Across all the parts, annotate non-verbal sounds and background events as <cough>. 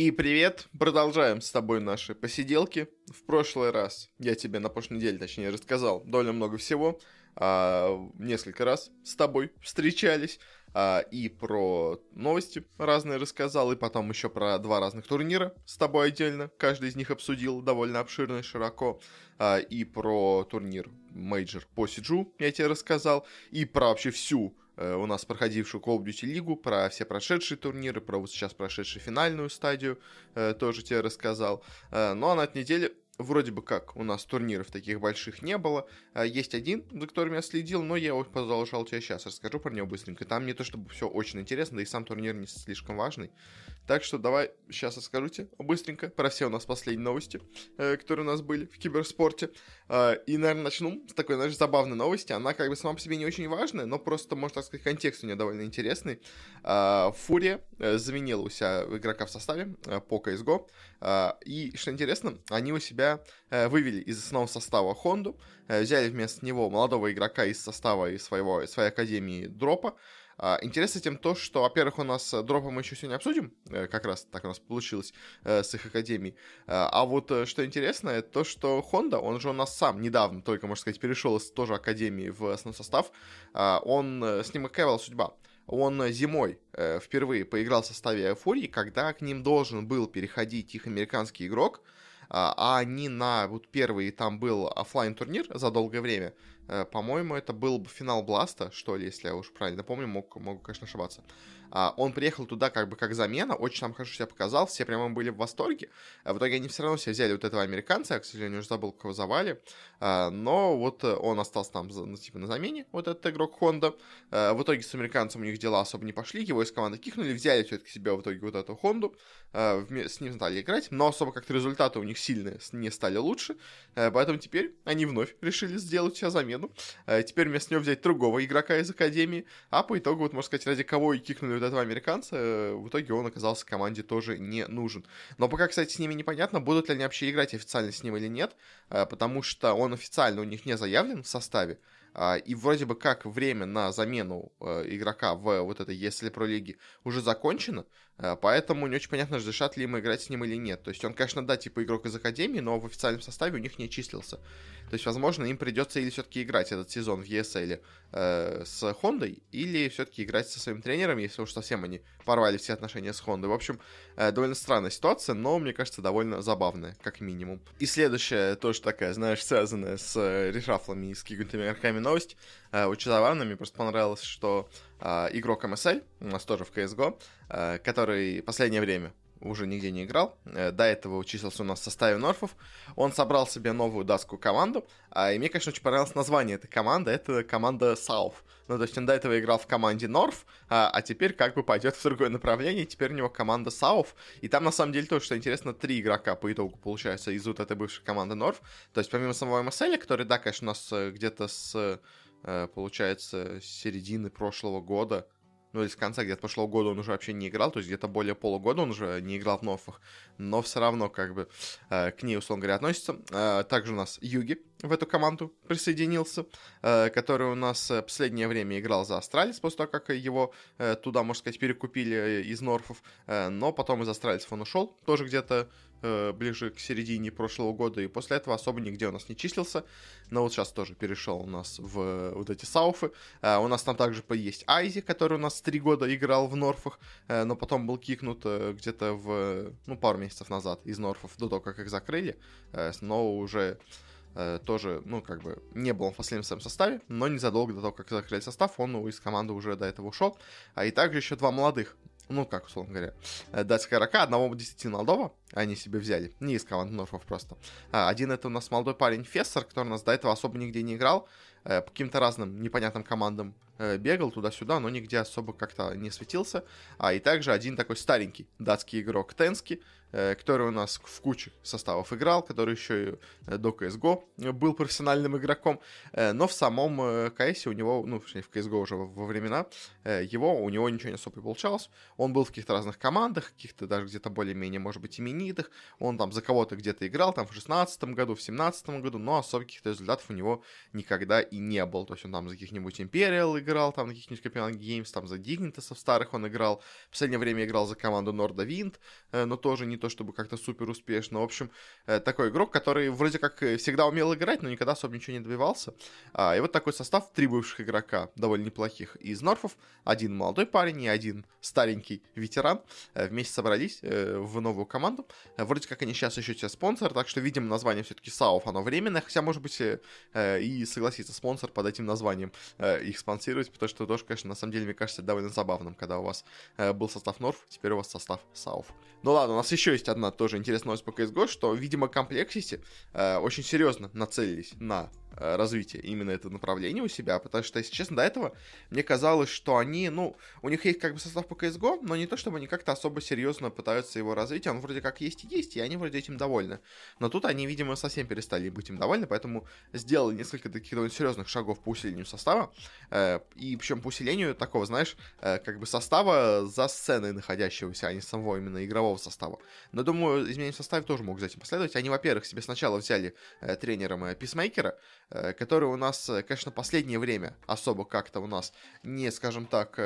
И привет! Продолжаем с тобой наши посиделки. В прошлый раз я тебе на прошлой неделе, точнее, рассказал довольно много всего. А, несколько раз с тобой встречались. А, и про новости разные рассказал, и потом еще про два разных турнира с тобой отдельно. Каждый из них обсудил довольно обширно и широко. А, и про турнир мейджор по Сиджу я тебе рассказал. И про вообще всю у нас проходившую Call of Duty лигу, про все прошедшие турниры, про вот сейчас прошедшую финальную стадию э, тоже тебе рассказал. Э, ну а на этой неделе вроде бы как у нас турниров таких больших не было. А, есть один, за которым я следил, но я его продолжал тебе сейчас. Расскажу про него быстренько. Там не то чтобы все очень интересно, да и сам турнир не слишком важный. Так что давай сейчас расскажу тебе быстренько про все у нас последние новости, э, которые у нас были в киберспорте. А, и, наверное, начну с такой, знаешь, забавной новости. Она как бы сама по себе не очень важная, но просто, можно так сказать, контекст у нее довольно интересный. А, Фурия э, заменила у себя игрока в составе э, по CSGO. И, что интересно, они у себя э, вывели из основного состава Хонду, э, взяли вместо него молодого игрока из состава из своего, своей академии Дропа. Э, интересно тем то, что, во-первых, у нас Дропа мы еще сегодня обсудим, э, как раз так у нас получилось э, с их академией. Э, а вот э, что интересно, это то, что Хонда, он же у нас сам недавно только, можно сказать, перешел из тоже академии в основной состав. Э, он, э, с ним какая судьба? Он зимой э, впервые поиграл в составе Фурии, когда к ним должен был переходить их американский игрок, а, а они на вот первый там был офлайн турнир за долгое время. Э, по-моему, это был финал Бласта, что ли, если я уж правильно помню, мог, могу, конечно, ошибаться. А, он приехал туда как бы как замена, очень там хорошо себя показал, все прямо были в восторге. А в итоге они все равно себе взяли вот этого американца, я, к сожалению, уже забыл, кого завали. А, но вот он остался там ну, типа на замене, вот этот игрок Хонда. В итоге с американцем у них дела особо не пошли, его из команды кикнули, взяли все-таки себе в итоге вот эту Хонду, а, с ним стали играть, но особо как-то результаты у них сильные не стали лучше, поэтому теперь они вновь решили сделать себе замену. Теперь вместо него взять другого игрока из Академии, а по итогу, вот можно сказать, ради кого и кикнули вот этого американца, э, в итоге он оказался команде тоже не нужен. Но пока, кстати, с ними непонятно, будут ли они вообще играть официально с ним или нет, э, потому что он официально у них не заявлен в составе, а, и вроде бы как время на замену э, игрока в вот этой ESL Pro лиге уже закончено, поэтому не очень понятно, разрешат ли им играть с ним или нет. То есть он, конечно, да, типа игрок из Академии, но в официальном составе у них не числился. То есть, возможно, им придется или все-таки играть этот сезон в ESL э, с Хондой, или все-таки играть со своим тренером, если уж совсем они порвали все отношения с Хондой. В общем, э, довольно странная ситуация, но, мне кажется, довольно забавная, как минимум. И следующая тоже такая, знаешь, связанная с э, решафлами и с какими-то игроками новость. Э, очень забавно, мне просто понравилось, что э, игрок MSL, у нас тоже в CSGO, э, который последнее время уже нигде не играл. Э, до этого учился у нас в составе Норфов. Он собрал себе новую датскую команду. А, и мне, конечно, очень понравилось название этой команды. Это команда South. Ну, то есть он до этого играл в команде Норф, а, а теперь как бы пойдет в другое направление. Теперь у него команда South. И там, на самом деле, то, что интересно, три игрока по итогу, получается, из вот этой бывшей команды North. То есть помимо самого MSL, который, да, конечно, у нас э, где-то с, э, получается, середины прошлого года ну или с конца где-то прошлого года он уже вообще не играл, то есть где-то более полугода он уже не играл в Норфах, но все равно как бы э, к ней, условно говоря, относится. Э, также у нас JUGi в эту команду присоединился, э, который у нас э, последнее время играл за Astralis, после того, как его э, туда, можно сказать, перекупили э, из Норфов, э, но потом из Астралисов он ушел, тоже где-то ближе к середине прошлого года, и после этого особо нигде у нас не числился. Но вот сейчас тоже перешел у нас в вот эти сауфы. Э, у нас там также есть Айзи, который у нас три года играл в Норфах, э, но потом был кикнут э, где-то в, ну, пару месяцев назад из Норфов, до того, как их закрыли, э, но уже э, тоже, ну, как бы, не был в последнем своем составе, но незадолго до того, как закрыли состав, он из команды уже до этого ушел. А и также еще два молодых ну, как, условно говоря, э, датская игрока, одного действительно молодого, они себе взяли, не из команды Норфов просто. А, один это у нас молодой парень Фессор, который у нас до этого особо нигде не играл, э, по каким-то разным непонятным командам бегал туда-сюда, но нигде особо как-то не светился. А и также один такой старенький датский игрок Тенски, Э, который у нас в куче составов играл, который еще и э, до CSGO был профессиональным игроком, э, но в самом CS у него, ну, в CSGO уже во времена, его, у него ничего не особо не получалось. Он был в каких-то разных командах, каких-то даже где-то более-менее, может быть, именитых. Он там за кого-то где-то играл, там в 16 году, в 17 году, но особо каких-то результатов у него никогда и не было. То есть он там за каких-нибудь Imperial играл, там на каких-нибудь Copenhagen Games, там за Dignitas старых он играл. В последнее время играл за команду Норда Винд, э, но тоже не то чтобы как-то супер успешно. В общем, э, такой игрок, который вроде как всегда умел играть, но никогда особо ничего не добивался. А, и вот такой состав, три бывших игрока, довольно неплохих, из Норфов, один молодой парень и один старенький ветеран, вместе собрались в новую команду. Вроде как они сейчас еще те спонсор, так что, видимо, название все-таки САУФ, оно временное, хотя, может быть, и согласится спонсор под этим названием их спонсировать, потому что тоже, конечно, на самом деле, мне кажется, довольно забавным, когда у вас был состав Норф, теперь у вас состав САУФ. Ну ладно, у нас еще есть одна тоже интересная новость по CSGO, что, видимо, Complexity очень серьезно нацелились на Э, развитие именно это направление у себя, потому что, если честно, до этого мне казалось, что они, ну, у них есть как бы состав по CSGO, но не то, чтобы они как-то особо серьезно пытаются его развить, он вроде как есть и есть, и они вроде этим довольны. Но тут они, видимо, совсем перестали быть им довольны, поэтому сделали несколько таких довольно серьезных шагов по усилению состава, э, и причем по усилению такого, знаешь, э, как бы состава за сценой находящегося, а не самого именно игрового состава. Но, думаю, изменения в составе тоже могут за этим последовать. Они, во-первых, себе сначала взяли э, тренером э, Писмейкера, Э, который у нас, э, конечно, последнее время особо как-то у нас не, скажем так,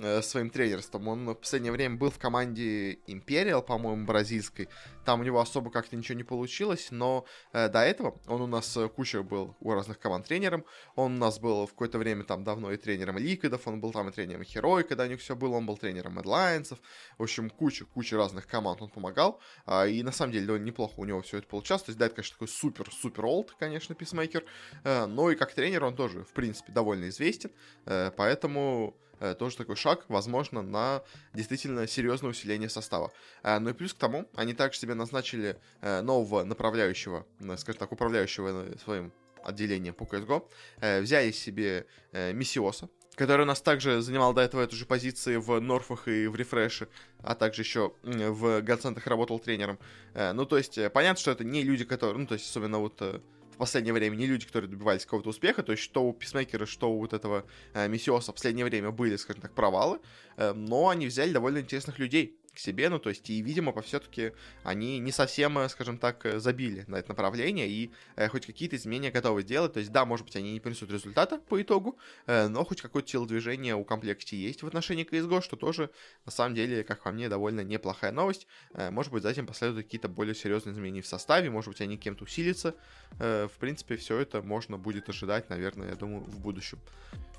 э, своим тренерством. Он в последнее время был в команде Imperial, по-моему, бразильской. Там у него особо как-то ничего не получилось, но э, до этого он у нас куча был у разных команд тренером. Он у нас был в какое-то время там давно и тренером Ликвидов, он был там и тренером Херой, когда у них все было, он был тренером Эдлайнсов. В общем, куча, куча разных команд он помогал. Э, и на самом деле довольно неплохо у него все это получалось. То есть, да, это, конечно, такой супер-супер олд, конечно, писмейкер. Э, но и как тренер он тоже, в принципе, довольно известен. Э, поэтому э, тоже такой шаг, возможно, на действительно серьезное усиление состава. Э, ну и плюс к тому, они также себе назначили э, нового направляющего, э, скажем так, управляющего э, своим отделением по CSGO, э, взяли себе э, Миссиоса, который у нас также занимал до этого эту же позиции в Норфах и в Рефреше, а также еще в Гацентах работал тренером. Э, ну, то есть, э, понятно, что это не люди, которые, ну, то есть, особенно вот э, последнее время не люди, которые добивались какого-то успеха, то есть что у Писмейкера, что у вот этого э, Миссиоса в последнее время были, скажем так, провалы, э, но они взяли довольно интересных людей, себе, ну, то есть, и, видимо, все-таки они не совсем, э, скажем так, э, забили на это направление, и э, хоть какие-то изменения готовы сделать, то есть, да, может быть, они не принесут результата по итогу, э, но хоть какое-то телодвижение у комплекте есть в отношении CSGO, что тоже, на самом деле, как по мне, довольно неплохая новость, э, может быть, затем последуют какие-то более серьезные изменения в составе, может быть, они кем-то усилятся, э, в принципе, все это можно будет ожидать, наверное, я думаю, в будущем.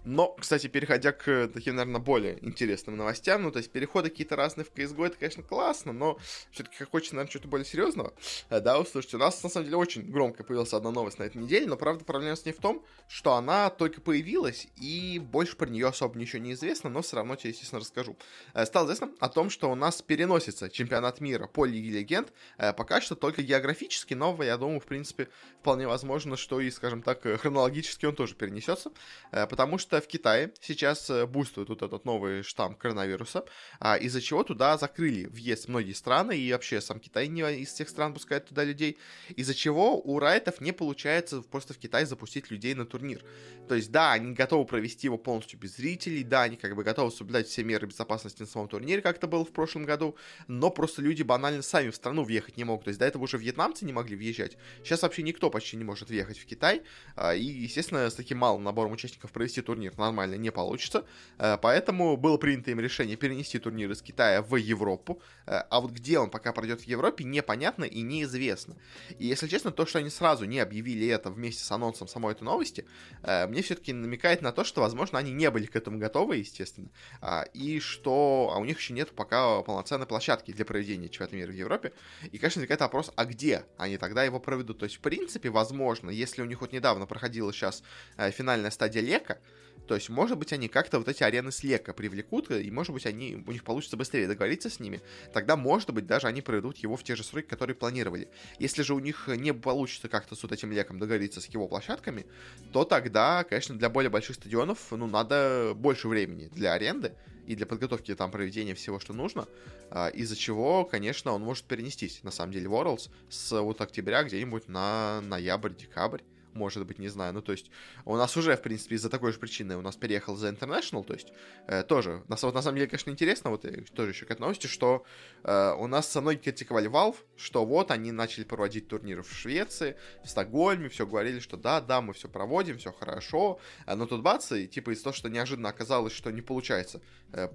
Но, кстати, переходя к таким, наверное, более интересным новостям, ну, то есть переходы какие-то разные в CSGO, это, конечно, классно, но все-таки хочется, наверное, что-то более серьезного, э, да, услышать. У нас, на самом деле, очень громко появилась одна новость на этой неделе, но, правда, проблема с ней в том, что она только появилась, и больше про нее особо ничего не известно, но все равно тебе, естественно, расскажу. Э, стало известно о том, что у нас переносится чемпионат мира по Лиге Легенд, э, пока что только географически, но, я думаю, в принципе, вполне возможно, что и, скажем так, хронологически он тоже перенесется, потому что в Китае сейчас бустует вот этот новый штамм коронавируса, а, из-за чего туда закрыли въезд многие страны, и вообще сам Китай не из всех стран пускает туда людей, из-за чего у райтов не получается просто в Китай запустить людей на турнир. То есть, да, они готовы провести его полностью без зрителей, да, они как бы готовы соблюдать все меры безопасности на самом турнире, как это было в прошлом году, но просто люди банально сами в страну въехать не могут. То есть, до этого уже вьетнамцы не могли въезжать, сейчас вообще никто почти не может въехать в Китай, а, и, естественно, с таким малым набором участников провести турнир нормально не получится. Э, поэтому было принято им решение перенести турнир из Китая в Европу. Э, а вот где он пока пройдет в Европе, непонятно и неизвестно. И если честно, то, что они сразу не объявили это вместе с анонсом самой этой новости, э, мне все-таки намекает на то, что, возможно, они не были к этому готовы, естественно. А, и что а у них еще нет пока полноценной площадки для проведения чемпионата мира в Европе. И, конечно, возникает вопрос, а где они тогда его проведут? То есть, в принципе, возможно, если у них вот недавно проходила сейчас финальная стадия Лека, то есть, может быть, они как-то вот эти арены слегка привлекут, и, может быть, они, у них получится быстрее договориться с ними. Тогда, может быть, даже они проведут его в те же сроки, которые планировали. Если же у них не получится как-то с вот этим леком договориться с его площадками, то тогда, конечно, для более больших стадионов, ну, надо больше времени для аренды и для подготовки там проведения всего, что нужно, а, из-за чего, конечно, он может перенестись, на самом деле, Worlds с вот октября где-нибудь на ноябрь-декабрь может быть, не знаю. Ну, то есть, у нас уже, в принципе, из-за такой же причины у нас переехал за International, то есть, э, тоже, на, на самом деле, конечно, интересно, вот тоже еще к этой новости, что э, у нас со мной критиковали Valve, что вот они начали проводить турниры в Швеции, в Стокгольме, все говорили, что да, да, мы все проводим, все хорошо, а, но тут бац, и типа из-за того, что неожиданно оказалось, что не получается э,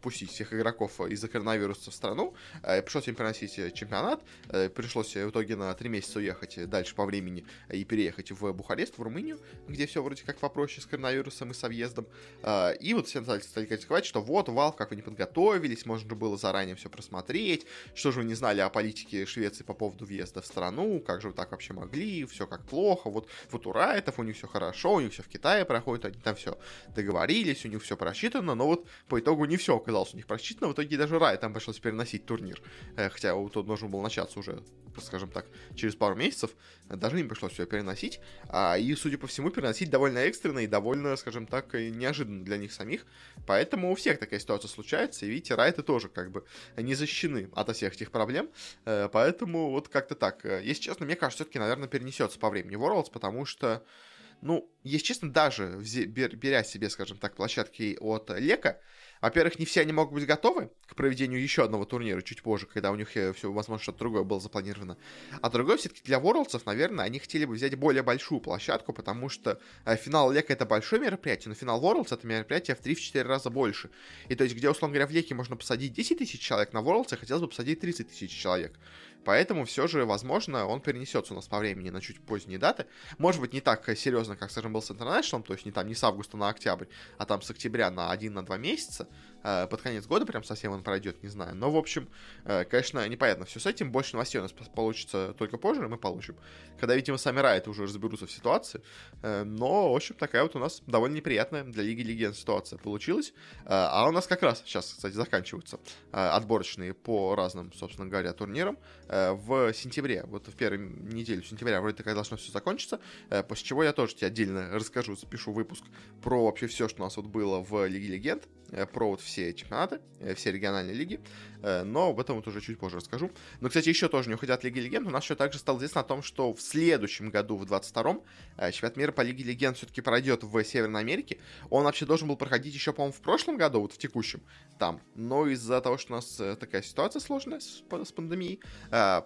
пустить всех игроков из-за коронавируса в страну, э, пришлось им переносить чемпионат, э, пришлось в итоге на три месяца уехать дальше по времени и переехать в Бухарест, в Румынию, где все вроде как попроще с коронавирусом и со въездом. А, и вот все стали критиковать, что вот, Valve, как вы не подготовились, можно было заранее все просмотреть, что же вы не знали о политике Швеции по поводу въезда в страну, как же вы так вообще могли, все как плохо, вот, вот у Райтов, у них все хорошо, у них все в Китае проходит, они там все договорились, у них все просчитано, но вот по итогу не все оказалось у них просчитано, в итоге даже Рай там пришлось переносить турнир, э, хотя вот он должен был начаться уже, скажем так, через пару месяцев, даже им пришлось все переносить, а, и, судя по всему, переносить довольно экстренно и довольно, скажем так, неожиданно для них самих. Поэтому у всех такая ситуация случается, и видите, райты тоже как бы не защищены от всех этих проблем. Э, поэтому вот как-то так. Э, если честно, мне кажется, все-таки, наверное, перенесется по времени Worlds, потому что ну, если честно, даже беря себе, скажем так, площадки от Лека, во-первых, не все они могут быть готовы к проведению еще одного турнира чуть позже, когда у них э, все, возможно, что-то другое было запланировано. А другое, все-таки для Worlds, наверное, они хотели бы взять более большую площадку, потому что э, финал Лека это большое мероприятие, но финал Worlds это мероприятие в 3-4 раза больше. И то есть, где, условно говоря, в Леке можно посадить 10 тысяч человек, на Worlds хотелось бы посадить 30 тысяч человек. Поэтому все же, возможно, он перенесется у нас по времени на чуть поздние даты. Может быть, не так серьезно, как, скажем, был с International, то есть не там не с августа на октябрь, а там с октября на 1-2 месяца. Э, под конец года прям совсем он пройдет, не знаю. Но, в общем, э, конечно, непонятно все с этим. Больше новостей у нас получится только позже, мы получим. Когда, видимо, сами Райты уже разберутся в ситуации. Э, но, в общем, такая вот у нас довольно неприятная для Лиги Легенд ситуация получилась. А у нас как раз сейчас, кстати, заканчиваются отборочные по разным, собственно говоря, турнирам. В сентябре, вот в первой неделе сентября вроде как должно все закончиться, после чего я тоже тебе отдельно расскажу, запишу выпуск про вообще все, что у нас вот было в Лиге Легенд. Э, про вот все чемпионаты, э, все региональные лиги, э, но об этом вот уже чуть позже расскажу. Но, кстати, еще тоже не уходя от Лиги Легенд, у нас еще также стало известно о том, что в следующем году, в 22-м, чемпионат мира по Лиге Легенд все-таки пройдет в Северной Америке. Он вообще должен был проходить еще, по-моему, в прошлом году, вот в текущем, там. Но из-за того, что у нас такая ситуация сложная с пандемией,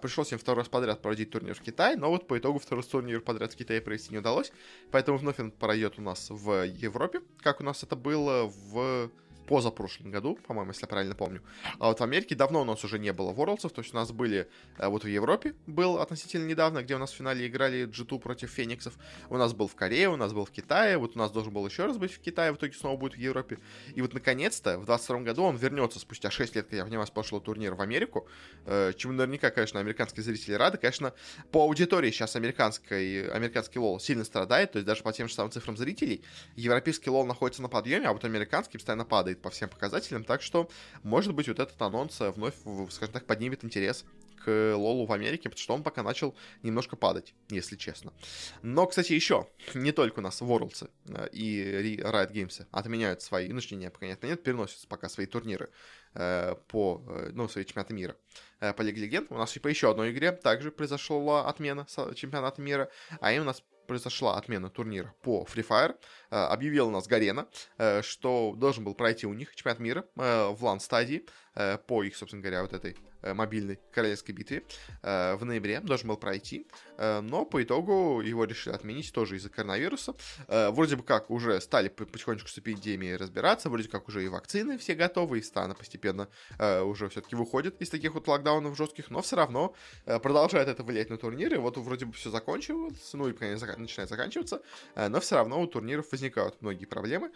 пришлось им второй раз подряд проводить турнир в Китае, но вот по итогу второй турнир подряд в Китае провести не удалось. Поэтому вновь он пройдет у нас в Европе, как у нас это было в позапрошлом году, по-моему, если я правильно помню. А вот в Америке давно у нас уже не было Ворлдсов, то есть у нас были, э, вот в Европе был относительно недавно, где у нас в финале играли G2 против Фениксов, у нас был в Корее, у нас был в Китае, вот у нас должен был еще раз быть в Китае, в итоге снова будет в Европе. И вот наконец-то в 22 году он вернется спустя 6 лет, когда в него пошел турнир в Америку, э, чему наверняка, конечно, американские зрители рады. Конечно, по аудитории сейчас американской, американский лол сильно страдает, то есть даже по тем же самым цифрам зрителей, европейский лол находится на подъеме, а вот американский постоянно падает по всем показателям, так что, может быть, вот этот анонс э, вновь, скажем так, поднимет интерес к Лолу в Америке, потому что он пока начал немножко падать, если честно. Но, кстати, еще, не только у нас Worlds э, и Riot Games отменяют свои, ну, нет, пока нет, нет, переносят пока свои турниры э, по, э, ну, свои чемпионаты мира э, по Лиге Легенд. У нас и по еще одной игре также произошла отмена чемпионата мира, а им у нас произошла отмена турнира по Free Fire. Э, объявил у нас Гарена, э, что должен был пройти у них чемпионат мира э, в лан-стадии по их, собственно говоря, вот этой мобильной королевской битве в ноябре должен был пройти, но по итогу его решили отменить тоже из-за коронавируса. Вроде бы как уже стали потихонечку с эпидемией разбираться, вроде как уже и вакцины все готовы, и страны постепенно уже все-таки выходят из таких вот локдаунов жестких, но все равно продолжает это влиять на турниры. Вот вроде бы все закончилось, ну и конечно начинает заканчиваться, но все равно у турниров возникают многие проблемы,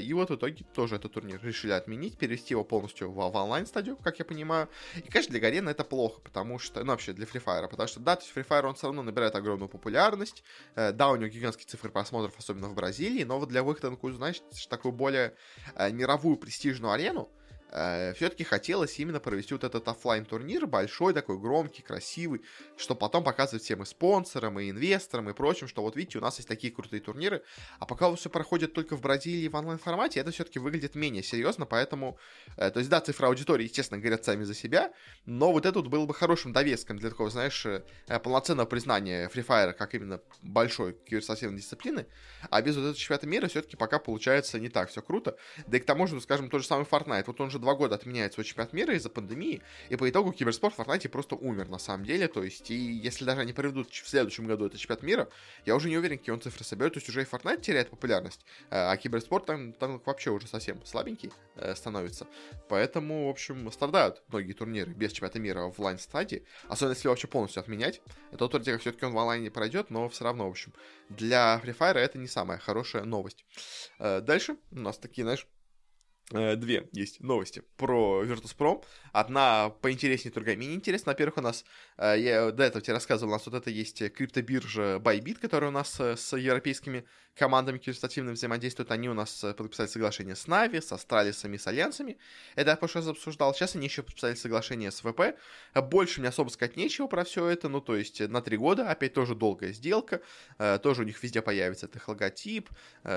и вот в итоге тоже этот турнир решили отменить, перевести его полностью в, в онлайн-стадию, как я понимаю, и конечно, для Гарена это плохо, потому что, ну, вообще для Free Fire, потому что, да, то есть Free Fire, он все равно набирает огромную популярность, э, да, у него гигантские цифры просмотров, особенно в Бразилии, но вот для выхода на какую-то, знаешь, такую более э, мировую престижную арену, э, все-таки хотелось именно провести вот этот офлайн турнир большой, такой громкий, красивый, что потом показывать всем и спонсорам, и инвесторам, и прочим, что вот видите, у нас есть такие крутые турниры, а пока все проходит только в Бразилии в онлайн-формате, это все-таки выглядит менее серьезно, поэтому, э, то есть, да, цифры аудитории, естественно, говорят сами за себя, но вот это вот было бы хорошим довеском для такого, знаешь, э, полноценного признания Free Fire как именно большой киберспортивной дисциплины, а без вот этого чемпионата мира все-таки пока получается не так все круто, да и к тому же, ну, скажем, тот же самый Fortnite, вот он же два года отменяет свой чемпионат мира из-за пандемии, и по итогу киберспорт в Fortnite просто умер на самом деле, то есть, и если даже они проведут в следующем году этот чемпионат мира, я уже не уверен, какие он цифры соберет, то есть уже и Fortnite теряет популярность, э, а киберспорт там, там вообще уже совсем слабенький э, становится, поэтому, в общем, страдают многие турниры без чемпионата мира в лан-стадии, особенно если вообще полностью отменять, это вроде как все-таки он в онлайне пройдет, но все равно, в общем, для Free Fire это не самая хорошая новость. Э, дальше у нас такие, знаешь, две есть новости про Virtus.pro. Одна поинтереснее, другая менее интересная. Во-первых, у нас, э, я до этого тебе рассказывал, у нас вот это есть криптобиржа Bybit, которая у нас э, с европейскими командами киберспортивно взаимодействуют. Они у нас подписали соглашение с Нави, с Астралисами, с Альянсами. Это я прошлый раз обсуждал. Сейчас они еще подписали соглашение с ВП. Больше мне особо сказать нечего про все это. Ну, то есть на три года. Опять тоже долгая сделка. Тоже у них везде появится этот логотип.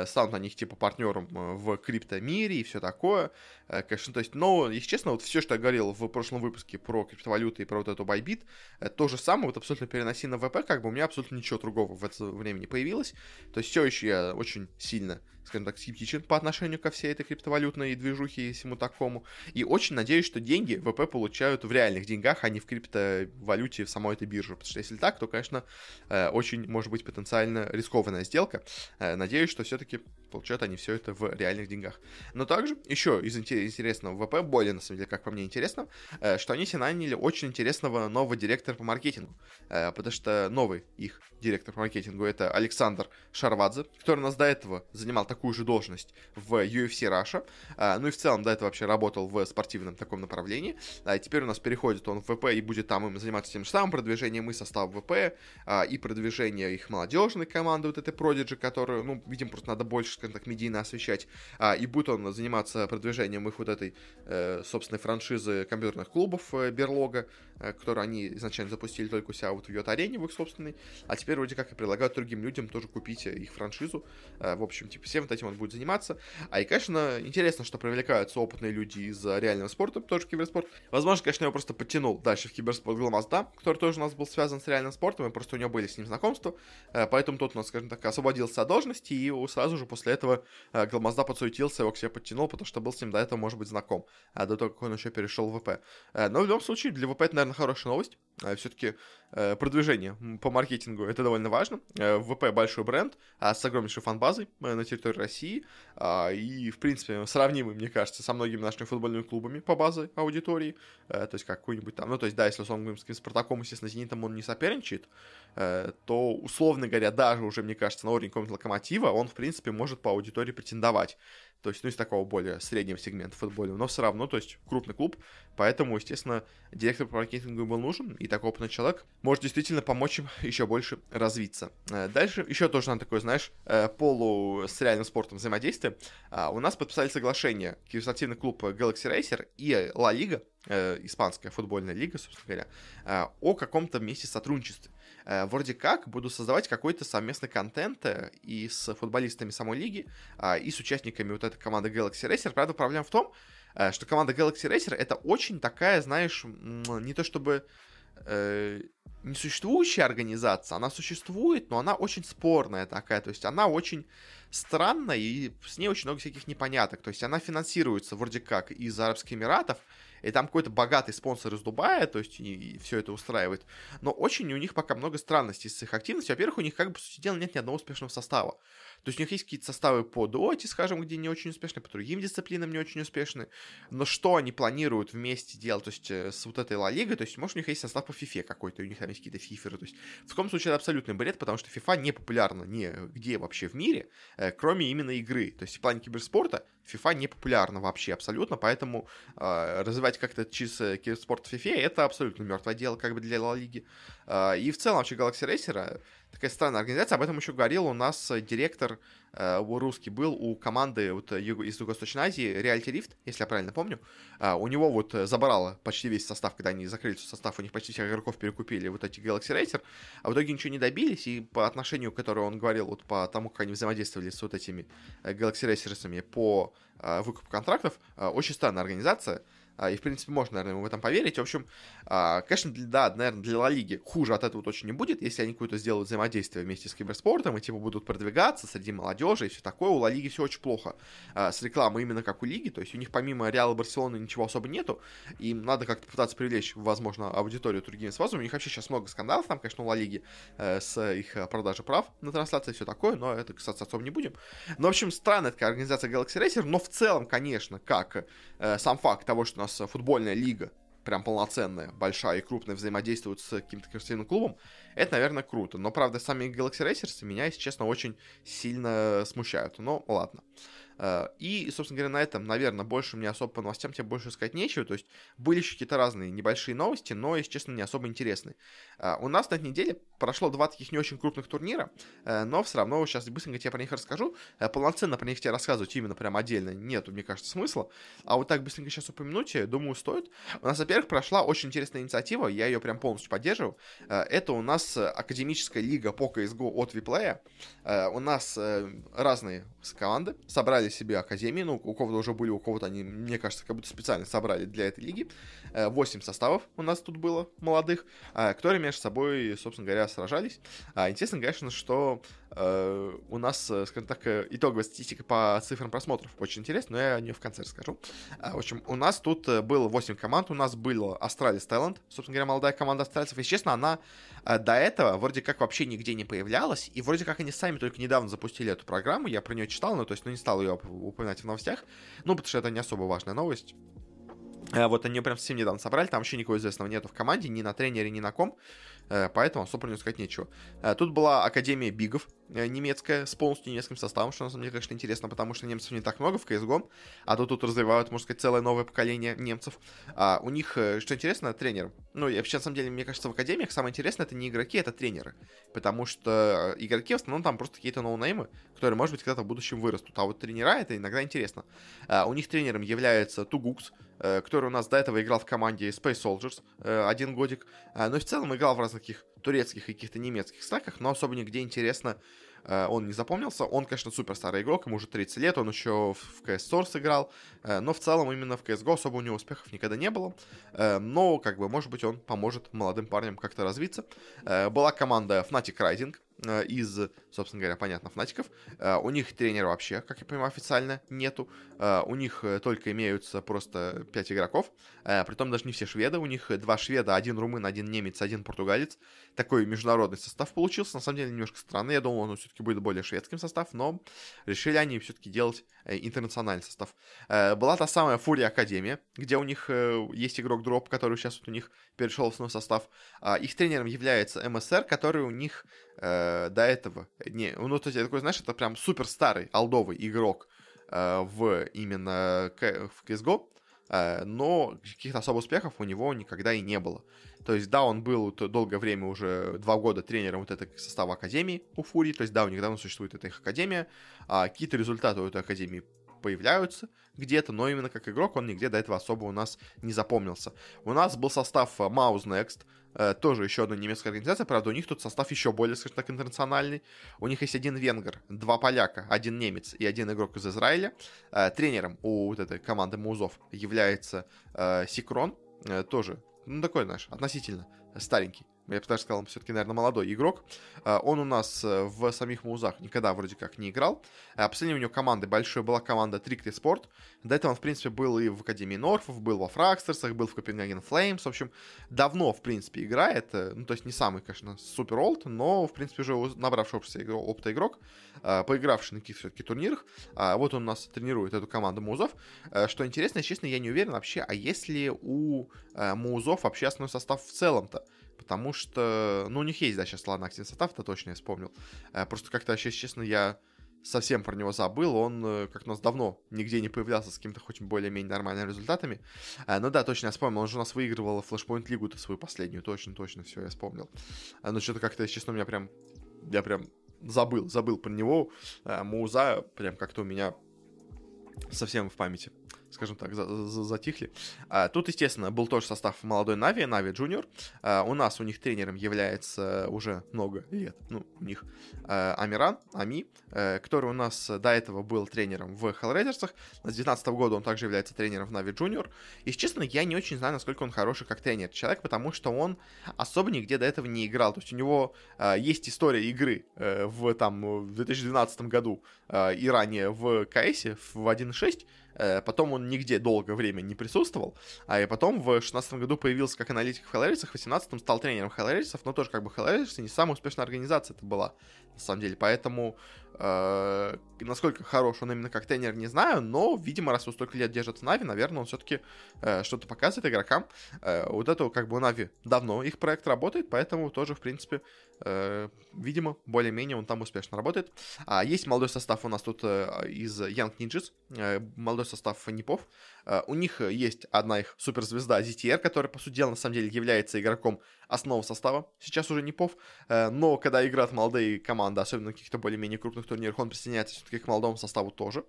Станут они их типа партнером в криптомире и все такое такое. Э, конечно, то есть, но, если честно, вот все, что я говорил в прошлом выпуске про криптовалюты и про вот эту Bybit, э, то же самое, вот абсолютно переноси на ВП, как бы у меня абсолютно ничего другого в это время не появилось. То есть все еще я очень сильно скажем так, скептичен по отношению ко всей этой криптовалютной движухе и всему такому. И очень надеюсь, что деньги ВП получают в реальных деньгах, а не в криптовалюте в самой этой бирже. Потому что если так, то, конечно, э, очень может быть потенциально рискованная сделка. Э, надеюсь, что все-таки получают они все это в реальных деньгах. Но также еще из интересного ВП, более, на самом деле, как по мне, интересно, э, что они себе наняли очень интересного нового директора по маркетингу. Потому что новый их директор по маркетингу это Александр Шарвадзе, который у нас до этого занимал такую же должность в UFC Russia. А, ну и в целом до этого вообще работал в спортивном таком направлении. А, теперь у нас переходит он в ВП и будет там им заниматься тем же самым продвижением и состав ВП, а, и продвижение их молодежной команды, вот этой Prodigy, которую, ну, видим, просто надо больше, скажем так, медийно освещать. И будет он заниматься продвижением их вот этой, э, собственной франшизы компьютерных клубов э, Берлога, э, которую они изначально запустили только у себя вот в Йот-арене, в их собственной. А теперь вроде как и предлагают другим людям тоже купить их франшизу. В общем, типа, всем вот этим он будет заниматься. А и, конечно, интересно, что привлекаются опытные люди из реального спорта, тоже киберспорт. Возможно, конечно, его просто подтянул дальше в киберспорт Гламазда, который тоже у нас был связан с реальным спортом, и просто у него были с ним знакомства. Э, поэтому тот у нас, скажем так, освободился от должности, и сразу же после этого э, Гламазда подсуетился, его к себе подтянул, потому что был с ним до этого, может быть, знаком, а до того, как он еще перешел в ВП. Э, но в любом случае, для ВП это, наверное, хорошая новость. Все-таки продвижение по маркетингу это довольно важно. ВП большой бренд а с огромнейшей фан-базой на территории России, а, и, в принципе, сравнимый, мне кажется, со многими нашими футбольными клубами по базе аудитории, э, то есть какой-нибудь там, ну, то есть, да, если, с Спартаком, естественно, Зенитом он не соперничает, э, то, условно говоря, даже уже, мне кажется, на уровне какого-нибудь Локомотива он, в принципе, может по аудитории претендовать. То есть, ну, из такого более среднего сегмента футбола. Но все равно, то есть, крупный клуб. Поэтому, естественно, директор по маркетингу был нужен. И такой опытный человек может действительно помочь им <laughs> еще больше развиться. Э, дальше еще тоже на такой, знаешь, э, полу с реальным спортом взаимодействие. А, у нас подписали соглашение киберспортивный клуб Galaxy Racer и La Liga, э, испанская футбольная лига, собственно говоря, о каком-то месте сотрудничестве. Э, вроде как буду создавать какой-то совместный контент э, и с футболистами самой лиги, а, и с участниками вот этой команды Galaxy Racer. Правда, проблема в том, э, что команда Galaxy Racer это очень такая, знаешь, не то чтобы э, несуществующая организация, она существует, но она очень спорная такая, то есть она очень странная, и с ней очень много всяких непоняток, то есть она финансируется вроде как из Арабских Эмиратов, и там какой-то богатый спонсор из Дубая, то есть и, все это устраивает. Но очень у них пока много странностей с их активностью. Во-первых, у них, как бы, по сути дела, нет ни одного успешного состава. То есть у них есть какие-то составы по доте, скажем, где не очень успешны, по другим дисциплинам не очень успешны. Но что они планируют вместе делать, то есть э, с вот этой Ла Лигой, то есть, может, у них есть состав по FIFA какой-то, у них там есть какие-то фиферы. То есть в таком случае это абсолютный бред, потому что FIFA не популярна нигде вообще в мире, э, кроме именно игры. То есть в плане киберспорта FIFA не популярна вообще абсолютно, поэтому э, развивать как-то чисто киберспорт в FIFA это абсолютно мертвое дело как бы для Ла Лиги. Э, и в целом вообще Galaxy Racer такая странная организация. Об этом еще говорил у нас директор э, русский был у команды вот, из Юго-Восточной Азии, Reality Rift, если я правильно помню. Uh, у него вот забрало почти весь состав, когда они закрыли состав, у них почти всех игроков перекупили вот эти Galaxy Racer, а в итоге ничего не добились, и по отношению, которое он говорил, вот по тому, как они взаимодействовали с вот этими Galaxy Racers'ами по выкупу контрактов, очень странная организация, а, и, в принципе, можно, наверное, в этом поверить. В общем, а, конечно, да, наверное, для Ла Лиги хуже от этого точно не будет, если они какое-то сделают взаимодействие вместе с киберспортом и, типа, будут продвигаться среди молодежи и все такое. У Ла Лиги все очень плохо а, с рекламой именно как у Лиги, то есть у них помимо Реала Барселоны ничего особо нету, им надо как-то пытаться привлечь, возможно, аудиторию другими способами. У них вообще сейчас много скандалов там, конечно, у Ла Лиги э, с их продажей прав на трансляции и все такое, но это касаться особо не будем. Но, в общем, странная такая организация Galaxy Racer, но в целом, конечно, как э, сам факт того, что у нас футбольная лига прям полноценная, большая и крупная взаимодействует с каким-то спортивным клубом, это, наверное, круто. Но, правда, сами Galaxy Racers меня, если честно, очень сильно смущают. Но ладно. Э, и, собственно говоря, на этом, наверное, больше мне особо по новостям тебе больше сказать нечего. То есть были еще какие-то разные небольшие новости, но, если честно, не особо интересные. Э, у нас на этой неделе прошло два таких не очень крупных турнира, э, но все равно сейчас быстренько тебе про них расскажу. Полноценно про них тебе рассказывать именно прям отдельно нету, мне кажется, смысла. А вот так быстренько сейчас упомянуть, думаю, стоит. У нас, во-первых, прошла очень интересная инициатива, я ее прям полностью поддерживаю. Это у нас Академическая лига по CSGO от Виплея. У нас разные команды собрали собрали себе академии, ну, у кого-то уже были, у кого-то они, мне кажется, как будто специально собрали для этой лиги. 8 э, составов у нас тут было молодых, э, которые между собой, собственно говоря, сражались. А, интересно, конечно, что у нас, скажем так, итоговая статистика по цифрам просмотров очень интересна, но я о нее в конце расскажу. В общем, у нас тут было 8 команд, у нас был Астралис Талант, собственно говоря, молодая команда австралийцев, и, честно, она до этого вроде как вообще нигде не появлялась, и вроде как они сами только недавно запустили эту программу, я про нее читал, но то есть, ну, не стал ее упоминать в новостях, ну, потому что это не особо важная новость. Э, вот они прям совсем недавно собрали, там вообще никого известного нету в команде, ни на тренере, ни на ком, э, поэтому особо про сказать нечего. Э, тут была Академия Бигов, немецкая, с полностью немецким составом, что на самом деле, конечно, интересно, потому что немцев не так много в CSGO, а то тут развивают, можно сказать, целое новое поколение немцев. А у них, что интересно, тренер. Ну, и вообще, на самом деле, мне кажется, в Академиях самое интересное это не игроки, это тренеры. Потому что игроки в основном там просто какие-то ноунеймы, которые, может быть, когда-то в будущем вырастут. А вот тренера это иногда интересно. У них тренером является Тугукс, Э, который у нас до этого играл в команде Space Soldiers э, один годик, э, но в целом играл в разных таких турецких и каких-то немецких стаках, но особо нигде интересно он не запомнился. Он, конечно, супер старый игрок, ему уже 30 лет, он еще в CS Source играл, но в целом именно в CSGO особо у него успехов никогда не было. Но, как бы, может быть, он поможет молодым парням как-то развиться. Была команда Fnatic Rising, Э, из, собственно говоря, понятно, фнатиков. Э, у них тренера вообще, как я понимаю, официально нету. Э, у них только имеются просто 5 игроков. Притом даже не все шведы. У них два шведа, один румын, один немец, один португалец. Такой международный состав получился. На самом деле немножко странно. Я думал, он все-таки будет более шведским состав, но решили они все-таки делать интернациональный состав. Была та самая Фурия Академия, где у них есть игрок Дроп, который сейчас вот у них перешел в основной состав. А их тренером является МСР, который у них э, до этого... Не, ну, то есть, такой, знаешь, это прям супер старый алдовый игрок э, в именно в CSGO, э, но каких-то особых успехов у него никогда и не было. То есть, да, он был долгое время, уже два года тренером вот этой состава Академии у Фурии, то есть, да, у них давно существует эта их Академия, а какие-то результаты у этой Академии появляются где-то, но именно как игрок он нигде до этого особо у нас не запомнился. У нас был состав Next, Э, тоже еще одна немецкая организация, правда, у них тут состав еще более, скажем так, интернациональный. У них есть один венгер, два поляка, один немец и один игрок из Израиля. Э, тренером у вот этой команды Музов является э, Сикрон, тоже, ну, такой, знаешь, относительно старенький я бы даже сказал, все-таки, наверное, молодой игрок. А, он у нас э, в самих музах никогда вроде как не играл. А последняя у него команда большой была команда Tricty Sport. До этого он, в принципе, был и в Академии Норфов, был во Фракстерсах, был в Копенгаген Флеймс. В общем, давно, в принципе, играет. Э, ну, то есть не самый, конечно, супер олд, но, в принципе, уже набравшийся опыта игрок, а, поигравший на каких-то все-таки турнирах. Вот он у нас тренирует эту команду музов. Э, что интересно, честно, я не уверен вообще, а есть ли у музов вообще основной состав в целом-то? Потому что, ну, у них есть, да, сейчас ладно, активный состав, это точно я вспомнил. Э, просто как-то, если честно, я совсем про него забыл, он э, как у нас давно нигде не появлялся с какими-то хоть более-менее нормальными результатами. Э, ну да, точно, я вспомнил, он же у нас выигрывал флешпоинт лигу-то свою последнюю, точно-точно, все, я вспомнил. Ну что-то как-то, если честно, у меня прям я прям забыл, забыл про него. Муза прям как-то у меня совсем в памяти скажем так, за за затихли. А, тут, естественно, был тоже состав молодой Нави, Нави Junior. А, у нас у них тренером является уже много лет, ну, у них а, Амиран, Ами, а, который у нас до этого был тренером в Hellraisers'ах. С 2019 года он также является тренером в Нави Junior. И, честно, я не очень знаю, насколько он хороший как тренер человек, потому что он особо нигде до этого не играл. То есть у него есть история игры а, в, там, в 2012 году и ранее в КС в 1.6, Э, потом он нигде долгое время не присутствовал, а и потом в 16 году появился как аналитик в Hellraiser, в 18 стал тренером Hellraiser, но тоже как бы Hellraiser не самая успешная организация это была, на самом деле, поэтому Э, насколько хорош он именно как тренер, не знаю, но, видимо, раз он столько лет держит в Нави, наверное, он все-таки э, что-то показывает игрокам. Э, вот это, как бы, у Нави давно их проект работает, поэтому тоже, в принципе, э, видимо, более-менее он там успешно работает. А есть молодой состав у нас тут э, из Young Ninjas, э, молодой состав Непов. Э, у них есть одна их суперзвезда ZTR, которая, по сути дела, на самом деле является игроком основы состава, сейчас уже Непов, э, но когда играют молодые команды, особенно на каких-то более-менее крупных турнирах, он присоединяется все-таки к молодому составу тоже.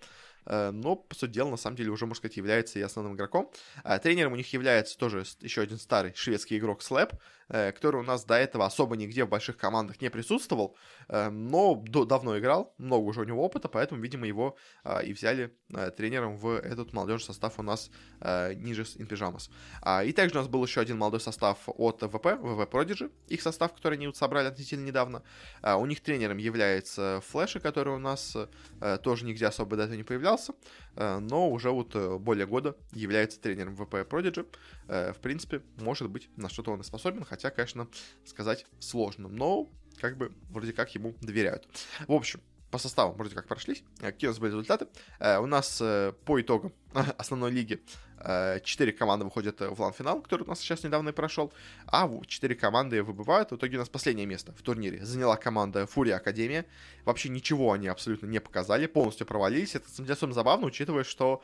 Э, но, по сути дела, на самом деле уже, можно сказать, является и основным игроком. Э, тренером у них является тоже еще один старый шведский игрок Слэп, э, который у нас до этого особо нигде в больших командах не присутствовал, но давно играл, много уже у него опыта, поэтому, видимо, его и взяли тренером в этот молодежный состав у нас ниже in Pyjamas. И также у нас был еще один молодой состав от ВП, ВВ Prodigy, их состав, который они вот собрали относительно недавно. У них тренером является Флэша, который у нас тоже нигде особо до этого не появлялся, появлялся, э, но уже вот э, более года является тренером ВП Prodigy. Э, в принципе, может быть, на что-то он и способен, хотя, конечно, сказать сложно, но как бы вроде как ему доверяют. В общем, по составу вроде как прошлись. Какие у нас были результаты? У нас по итогам <laughs> основной лиги 4 команды выходят в лан-финал, который у нас сейчас недавно и прошел, а 4 команды выбывают. В итоге у нас последнее место в турнире заняла команда Фурия Академия. Вообще ничего они абсолютно не показали, полностью провалились. Это, особенно забавно, учитывая, что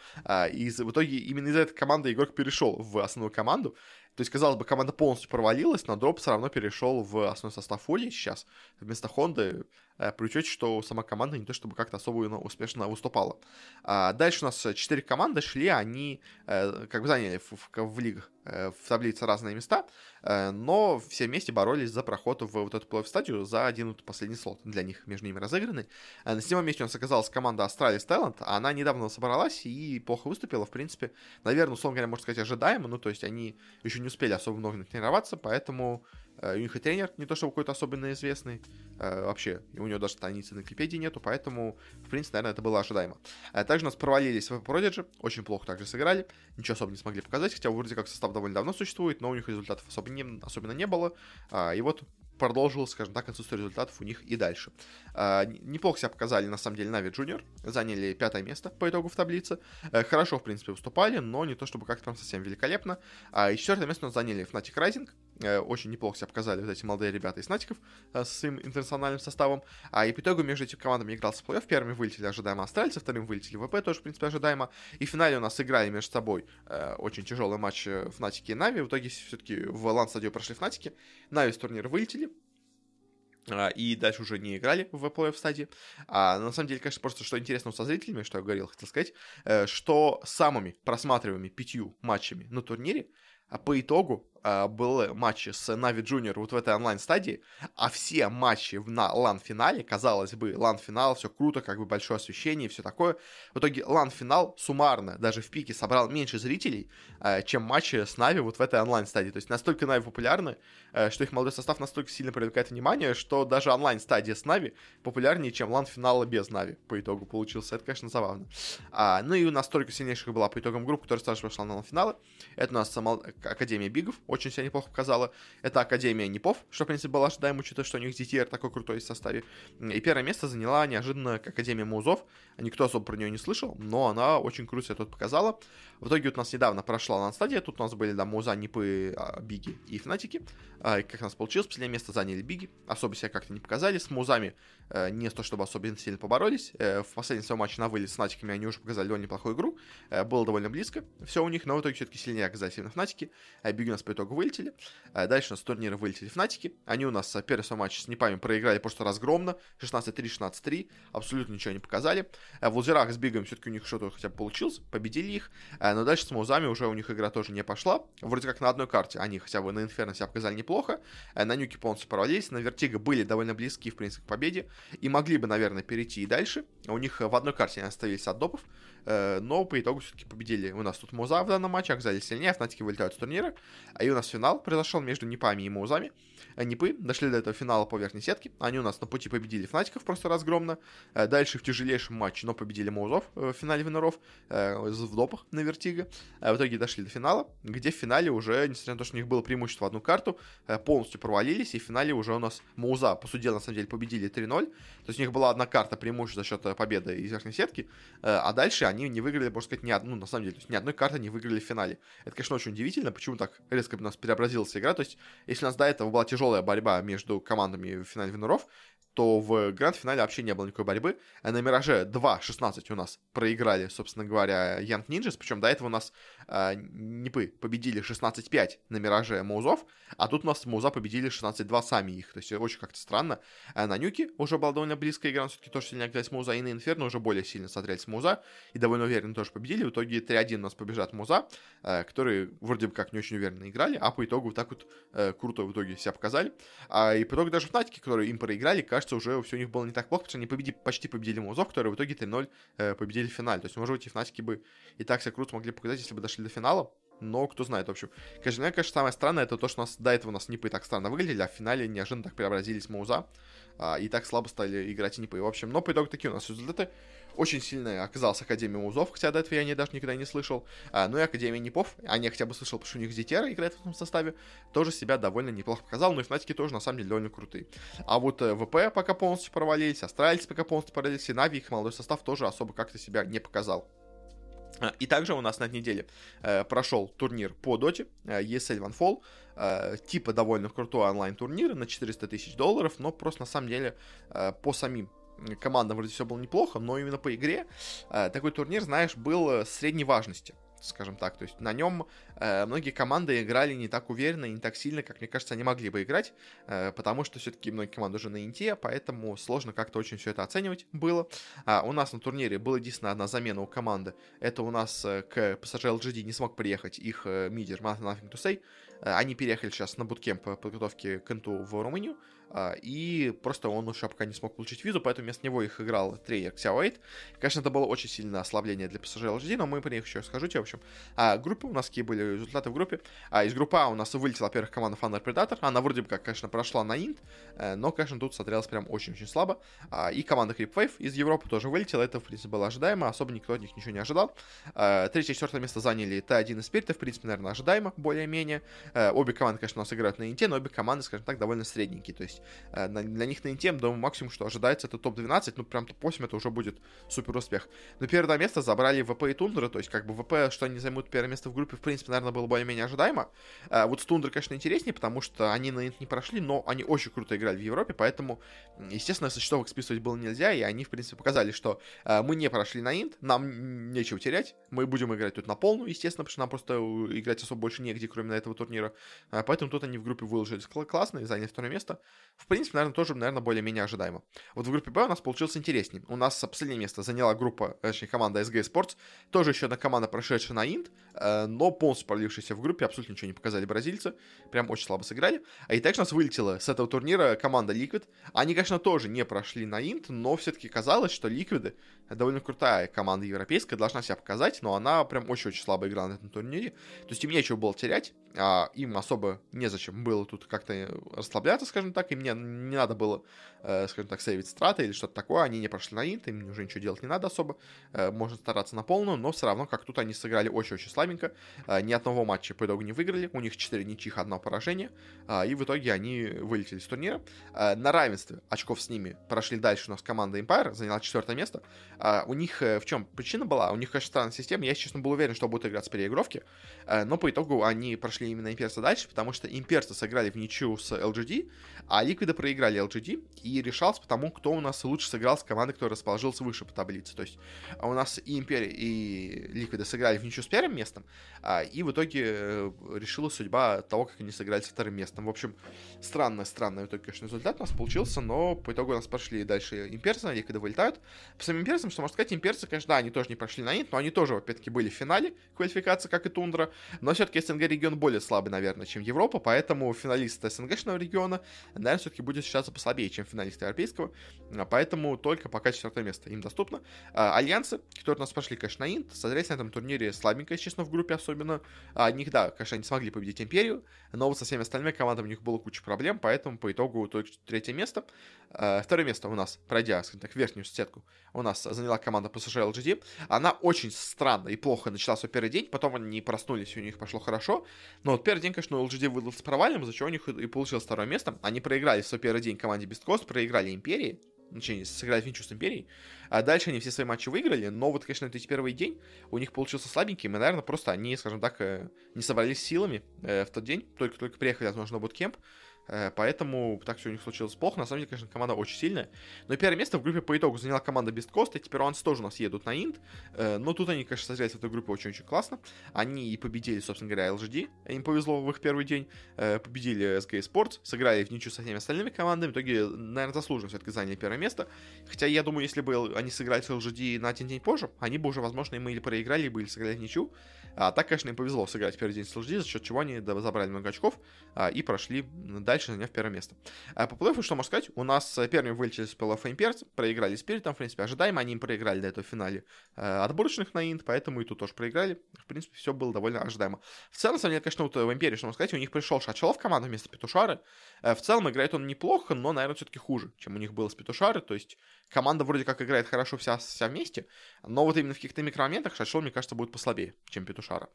из, в итоге именно из-за этой команды игрок перешел в основную команду. То есть, казалось бы, команда полностью провалилась, но дроп все равно перешел в основной состав Фурии сейчас вместо Хонды, э, при учете, что сама команда не то чтобы как-то особо успешно выступала. А дальше у нас 4 команды шли, они э, как бы заняли в, в, в лигах Э, в таблице разные места, э, но все вместе боролись за проход в вот эту плей стадию за один вот последний слот для них между ними разыгранный. Э, на седьмом месте у нас оказалась команда Astralis Talent, она недавно собралась и плохо выступила, в принципе, наверное, условно говоря, можно сказать, ожидаемо, ну, то есть они еще не успели особо много тренироваться, поэтому Э, у них и тренер не то чтобы какой-то особенно известный. Э, вообще, у него даже страницы на Википедии нету, поэтому, в принципе, наверное, это было ожидаемо. Э, также у нас провалились в Prodigy, очень плохо также сыграли, ничего особо не смогли показать, хотя вроде как состав довольно давно существует, но у них результатов особо не, особенно не было. И вот продолжил, скажем так, отсутствие результатов у них и дальше. А, неплохо себя показали, на самом деле, Нави Junior. Заняли пятое место по итогу в таблице. Хорошо, в принципе, выступали, но не то чтобы как-то прям совсем великолепно. А, и четвертое место у нас заняли Fnatic Rising. А, очень неплохо себя показали вот эти молодые ребята из Фнатиков а, с своим интернациональным составом. А и по итогу между этими командами игрался плей-офф. Первыми вылетели ожидаемо австралийцы, вторым вылетели ВП, тоже, в принципе, ожидаемо. И в финале у нас играли между собой а, очень тяжелый матч Фнатики и Нави. В итоге все-таки в лан-стадию прошли Фнатики. Нави с турнира вылетели, а, и дальше уже не играли в плей-офф стадии. А на самом деле, конечно, просто что интересно со зрителями, что я говорил, хотел сказать, э, что самыми просматриваемыми пятью матчами на турнире а по итогу э, был матч с Нави Junior вот в этой онлайн-стадии, а все матчи на лан-финале, казалось бы, лан-финал, все круто, как бы большое освещение и все такое. В итоге лан-финал суммарно, даже в пике, собрал меньше зрителей, э, чем матчи с Нави вот в этой онлайн-стадии. То есть настолько Нави популярны, э, что их молодой состав настолько сильно привлекает внимание, что даже онлайн-стадия с Нави популярнее, чем лан-финала без Нави по итогу получился. Это, конечно, забавно. А, ну и у нас тройка сильнейших была по итогам группы, которая также пошла на лан-финалы. Это у нас Академия Бигов, очень себя неплохо показала. Это Академия Непов, что, в принципе, было ожидаемо, учитывая, что у них ZTR такой крутой в составе. И первое место заняла неожиданно Академия Маузов. Никто особо про нее не слышал, но она очень круто себя тут показала. В итоге вот у нас недавно прошла лан-стадия, тут у нас были, да, Маузы, Непы, а, Биги и Фнатики. А, как у нас получилось, последнее место заняли Биги, особо себя как-то не показали. С Музами э, не то, чтобы особенно сильно поборолись. Э, в последнем своем матче на вылет с Фнатиками они уже показали довольно неплохую игру. Э, было довольно близко все у них, но в итоге все-таки сильнее оказались именно Фнатики. Биги у нас по итогу вылетели. Дальше у нас с турнира вылетели Фнатики. Они у нас первый свой матч с Непами проиграли просто разгромно. 16-3, 16-3. Абсолютно ничего не показали. В лузерах с Бигом все-таки у них что-то хотя бы получилось. Победили их. Но дальше с Маузами уже у них игра тоже не пошла. Вроде как на одной карте они хотя бы на Инферно себя показали неплохо. На Нюке полностью провалились. На Вертиго были довольно близки, в принципе, к победе. И могли бы, наверное, перейти и дальше. У них в одной карте они оставились от допов. Но по итогу все-таки победили. У нас тут Муза в данном матче оказались сильнее. Фнатики вылетают с турнира. А и у нас финал произошел между Непами и Маузами. Э, Непы дошли до этого финала по верхней сетке. Они у нас на пути победили Фнатиков просто разгромно. Э, дальше в тяжелейшем матче, но победили Маузов э, в финале винеров в допах на Вертиго. В итоге дошли до финала, где в финале уже, несмотря на то, что у них было преимущество в одну карту, полностью провалились. И в финале уже у нас Маузы, по сути дела, на самом деле, победили 3-0. То есть у них была одна карта преимущества за счет победы из верхней сетки. А дальше они не выиграли, можно сказать, ни одну, ну, на самом деле, ни одной карты не выиграли в финале. Это, конечно, очень удивительно, почему так резко у нас преобразилась игра. То есть, если у нас до этого была тяжелая борьба между командами в финале винеров, то в гранд-финале вообще не было никакой борьбы. На Мираже 2-16 у нас проиграли, собственно говоря, Янг Ninjas, причем до этого у нас э, Нипы победили 16-5 на Мираже Маузов, а тут у нас Мауза победили 16-2 сами их, то есть очень как-то странно. А на Нюке уже была довольно близкая игра, но все-таки тоже сильнее оказались Мауза, и на Инферно уже более сильно смотрелись Мауза, и довольно уверенно тоже победили, в итоге 3-1 у нас побежат Мауза, э, которые вроде бы как не очень уверенно играли, а по итогу так вот э, круто в итоге себя показали. А, и по итогу даже Фнатики, которые им проиграли, кажется, кажется, уже все у них было не так плохо, потому что они победи, почти победили Музов, которые в итоге 3-0 э, победили в финале. То есть, может быть, и Фнатики бы и так себя круто могли показать, если бы дошли до финала. Но кто знает, в общем. Конечно, конечно, самое странное, это то, что у нас до этого у нас Нипы так странно выглядели, а в финале неожиданно так преобразились Мауза. А, и так слабо стали играть Нипы. В общем, но по итогу такие у нас результаты. Очень сильно оказалась Академия Музов, хотя до этого я не даже никогда не слышал. А, ну и Академия Непов, а не хотя бы слышал, потому что у них Зетера играет в этом составе, тоже себя довольно неплохо показал. Ну и Фнатики тоже на самом деле довольно крутые. А вот э, ВП пока полностью провалились, Астральцы пока полностью провалились, и Нави, их молодой состав тоже особо как-то себя не показал. А, и также у нас на этой неделе э, прошел турнир по доте, э, ESL One Fall, э, типа довольно крутой онлайн-турнир на 400 тысяч долларов, но просто на самом деле э, по самим командам вроде все было неплохо, но именно по игре э, такой турнир, знаешь, был э, средней важности скажем так. То есть на нем э, многие команды играли не так уверенно и не так сильно, как мне кажется, они могли бы играть, э, потому что все-таки многие команды уже на инте, поэтому сложно как-то очень все это оценивать было. А у нас на турнире была единственная одна замена у команды. Это у нас э, к PSG LGD не смог приехать их э, мидер Nothing to Say. Э, они переехали сейчас на буткемп подготовки к инту в Румынию. А, и просто он еще пока не смог получить визу, поэтому вместо него их играл тренер Xiao Конечно, это было очень сильное ослабление для PSG LGD, но мы про них еще расскажу тебе, в общем. А, группы у нас какие были результаты в группе. А, из группы А у нас вылетела, во-первых, команда Thunder Predator. Она вроде бы как, конечно, прошла на инт, э, но, конечно, тут смотрелась прям очень-очень слабо. А, и команда Creep Wave из Европы тоже вылетела. Это, в принципе, было ожидаемо. Особо никто от них ничего не ожидал. А, третье и четвертое место заняли Т1 и Спирит. В принципе, наверное, ожидаемо, более-менее. А, обе команды, конечно, у нас играют на инте, но обе команды, скажем так, довольно средненькие. То есть э, для них на инте, думаю, максимум, что ожидается, это топ-12, ну прям топ-8 это уже будет супер успех. Но первое место забрали ВП и Тундра, то есть как бы ВП, что они займут первое место в группе, в принципе, наверное, было более-менее ожидаемо. А вот с Тундрой, конечно, интереснее, потому что они на инт не прошли, но они очень круто играли в Европе, поэтому, естественно, со счетов их списывать было нельзя, и они, в принципе, показали, что э, мы не прошли на инт, нам нечего терять, мы будем играть тут на полную, естественно, потому что нам просто играть особо больше негде, кроме на этого турнира. А, поэтому тут они в группе выложились классно и заняли второе место. В принципе, наверное, тоже, наверное, более-менее ожидаемо. Вот в группе Б у нас получилось интереснее. У нас последнее место заняла группа, точнее, команда SG Sports. Тоже еще одна команда, прошедшая на Инт, э, но полностью пролившаяся в группе, абсолютно ничего не показали бразильцы. Прям очень слабо сыграли. А и также у нас вылетела с этого турнира команда Liquid. Они, конечно, тоже не прошли на Инт, но все-таки казалось, что Liquid довольно крутая команда европейская, должна себя показать, но она прям очень-очень слабо играла на этом турнире. То есть им нечего было терять, а им особо незачем было тут как-то расслабляться, скажем так, им не, не надо было, э, скажем так, сейвить страты или что-то такое, они не прошли на инт, им уже ничего делать не надо особо, э, можно стараться на полную, но все равно, как тут они сыграли очень-очень слабенько, э, ни одного матча по итогу не выиграли, у них 4 ничьих, одно поражение, э, и в итоге они вылетели с турнира. Э, на равенстве очков с ними прошли дальше у нас команда Empire, заняла четвертое место, э, у них э, в чем причина была? У них, конечно, странная система, я, честно, был уверен, что будут играть с переигровки, э, но по итогу они прошли именно имперцы дальше, потому что имперцы сыграли в ничью с LGD, а Ликвиды проиграли LGD, и решался потому, кто у нас лучше сыграл с командой, которая расположился выше по таблице. То есть у нас и Империя, и Ликвиды сыграли в ничью с первым местом, а, и в итоге э, решила судьба того, как они сыграли с вторым местом. В общем, странно, странный в итоге, конечно, результат у нас получился, но по итогу у нас прошли дальше имперцы, Ликвиды вылетают. По самим имперцам, что можно сказать, имперцы, конечно, да, они тоже не прошли на нит, но они тоже, опять-таки, были в финале квалификации, как и Тундра, но все-таки СНГ регион более слабый, наверное, чем Европа, поэтому финалист СНГшного региона, наверное, все-таки будет считаться послабее, чем финалист европейского, а, поэтому только пока четвертое место им доступно. А, альянсы, которые у нас прошли, конечно, на инт, соответственно, на этом турнире слабенько, честно, в группе особенно. А, них, да, конечно, они смогли победить Империю, но вот со всеми остальными командами у них было куча проблем, поэтому по итогу только третье место. А, второе место у нас, пройдя, скажем так, верхнюю сетку, у нас заняла команда PSG LGD. Она очень странно и плохо начала свой первый день, потом они проснулись, у них пошло хорошо. Но вот первый день, конечно, у LGD выдался провальным, из-за чего у них и получилось второе место. Они проиграли свой первый день команде Beast Coast, проиграли Империи, точнее, сыграли в ничью с Империей. А дальше они все свои матчи выиграли, но вот, конечно, этот первый день у них получился слабенький, и, наверное, просто они, скажем так, э, не собрались силами э, в тот день, только-только приехали, возможно, на буткемп, Э, поэтому так все у них случилось плохо. На самом деле, конечно, команда очень сильная. Но первое место в группе по итогу заняла команда Best Coast. Эти перуанцы тоже у нас едут на Инд. Э, но тут они, конечно, созрелись в этой группе очень-очень классно. Они и победили, собственно говоря, LGD. Им повезло в их первый день. Э, победили SK Sports. Сыграли в ничью со всеми остальными командами. В итоге, наверное, заслуженно все-таки заняли первое место. Хотя я думаю, если бы они сыграли с LGD на один день позже, они бы уже, возможно, им или проиграли, либо или сыграли в ничью. А так, конечно, им повезло сыграть первый день с LGD, за счет чего они забрали много очков а, и прошли дальше, заняв первое место. А по плей-оффу, что можно сказать, у нас э, первыми вылетели с плей-оффа Имперц, проиграли Спиритом, в принципе, ожидаемо, они им проиграли до этого в финале а, отборочных на Инт, поэтому и тут тоже проиграли. В принципе, все было довольно ожидаемо. В целом, самом конечно, вот в Империи, что можно сказать, у них пришел Шачелов в команду вместо Петушары. В целом, играет он неплохо, но, наверное, все-таки хуже, чем у них было с Петушары, то есть команда вроде как играет хорошо вся, вся вместе, но вот именно в каких-то микромоментах Шачел, мне кажется, будет послабее, чем Петушара.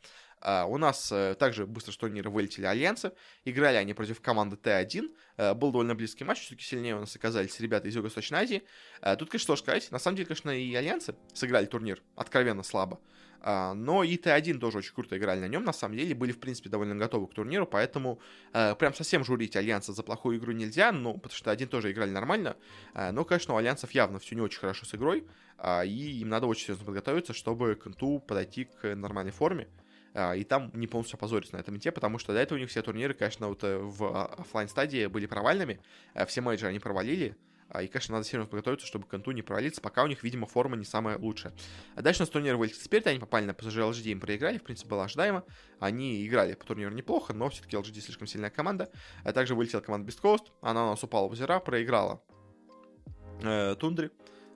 Э, у нас э, также быстро с турнира вылетели Альянсы. Играли они против команды Т1. Э, был довольно близкий матч, все-таки сильнее у нас оказались ребята из Юго-Восточной Азии. Тут, конечно, что сказать. На самом деле, конечно, и Альянсы сыграли турнир откровенно слабо. Но и Т1 тоже очень круто играли на нем, на самом деле, были, в принципе, довольно готовы к турниру, поэтому прям совсем журить Альянсов за плохую игру нельзя, ну, потому что Т1 тоже играли нормально, но, конечно, у Альянсов явно все не очень хорошо с игрой, и им надо очень серьезно подготовиться, чтобы к НТУ подойти к нормальной форме. А, и там не полностью опозориться на этом инте, потому что до этого у них все турниры, конечно, вот э, в а, офлайн стадии были провальными, э, все мейджоры они провалили, а, и, конечно, надо серьезно подготовиться, чтобы к инту не провалиться, пока у них, видимо, форма не самая лучшая. А дальше у нас турнир вылетел Спирит, они попали на PSG LGD, им проиграли, в принципе, было ожидаемо. Они играли по турниру неплохо, но все-таки LGD слишком сильная команда. А также вылетела команда Beast Coast, она у нас упала в озера, проиграла э, Тундре,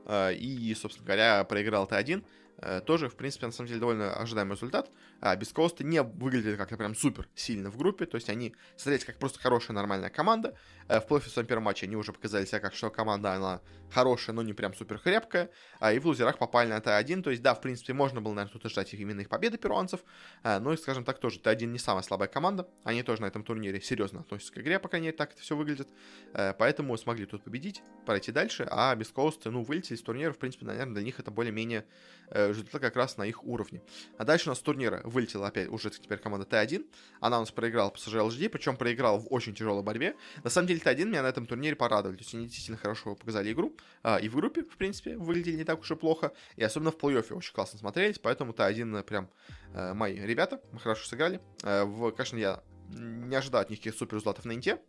э, и, собственно говоря, проиграл Т1. Э, тоже, в принципе, на самом деле довольно ожидаемый результат. А без Коста не выглядели как-то прям супер сильно в группе, то есть они смотрелись как просто хорошая нормальная команда. Э, в плей в своем первом матче они уже показали себя как, что команда, она хорошая, но не прям супер крепкая. А и в лузерах попали на Т1, то есть, да, в принципе, можно было, наверное, тут ждать именно их победы перуанцев, э, но и, скажем так, тоже Т1 не самая слабая команда, они тоже на этом турнире серьезно относятся к игре, по крайней мере, так это все выглядит, поэтому смогли тут победить, пройти дальше, а без Коста, ну, вылетели из турнира, в принципе, наверное, для них это более-менее результат как раз на их уровне. А дальше у нас турнира вылетела опять уже теперь команда Т1. Она у нас проиграла PSG LGD, причем проиграла в очень тяжелой борьбе. На самом деле Т1 меня на этом турнире порадовали. То есть они действительно хорошо показали игру. А, и в группе, в принципе, выглядели не так уж и плохо. И особенно в плей-оффе очень классно смотрелись. Поэтому Т1 прям э, мои ребята. Мы хорошо сыграли. Э, в, конечно, я не ожидал от них каких супер на инте.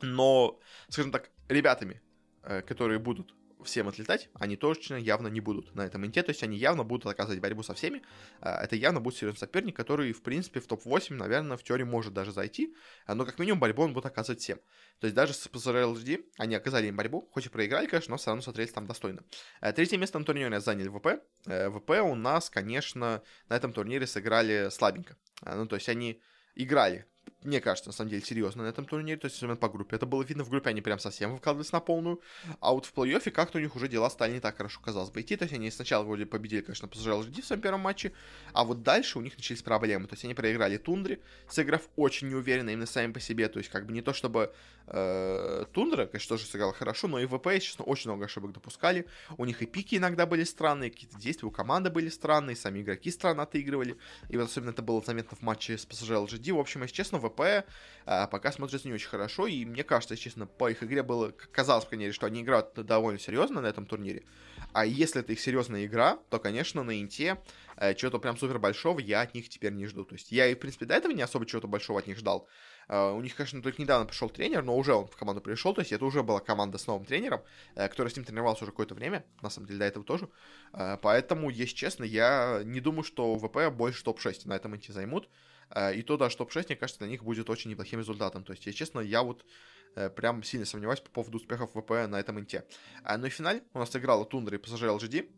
Но, скажем так, ребятами, э, которые будут всем отлетать, они точно явно не будут на этом инте, то есть они явно будут оказывать борьбу со всеми. А, это явно будет серьезный соперник, который, в принципе, в топ-8, наверное, в теории может даже зайти, а, но как минимум борьбу он будет оказывать всем. То есть даже с PSR они оказали им борьбу, хоть и проиграли, конечно, но все равно смотрелись там достойно. А, третье место на турнире заняли ВП. ВП у нас, конечно, на этом турнире сыграли слабенько. Ну, то есть они играли мне кажется, на самом деле, серьезно на этом турнире, то есть именно по группе. Это было видно, в группе они прям совсем выкладывались на полную, а вот в плей-оффе как-то у них уже дела стали не так хорошо, казалось бы, идти, то есть они сначала вроде победили, конечно, PSG LGD в своем первом матче, а вот дальше у них начались проблемы, то есть они проиграли Тундре, сыграв очень неуверенно именно сами по себе, то есть как бы не то, чтобы э, Тундра, конечно, тоже сыграла хорошо, но и ВП, честно, очень много ошибок допускали, у них и пики иногда были странные, какие-то действия у команды были странные, сами игроки странно отыгрывали, и вот особенно это было заметно в матче с PSG LGD, в общем, если честно, ВП ВП а, пока смотрится не очень хорошо, и мне кажется, честно, по их игре было, казалось, по крайней мере, что они играют довольно серьезно на этом турнире, а если это их серьезная игра, то, конечно, на Инте э, чего-то прям супер большого я от них теперь не жду. То есть я и, в принципе, до этого не особо чего-то большого от них ждал. Uh, у них, конечно, только недавно пришел тренер, но уже он в команду пришел, то есть это уже была команда с новым тренером, uh, который с ним тренировался уже какое-то время, на самом деле до этого тоже. Поэтому, если честно, я не думаю, что ВП больше топ-6 на этом инте займут. И то даже топ-6, мне кажется, для них будет очень неплохим результатом. То есть, если честно, я вот прям сильно сомневаюсь по поводу успехов ВП на этом инте. Ну и в финале у нас играла Тундра и ПСЖ LGD.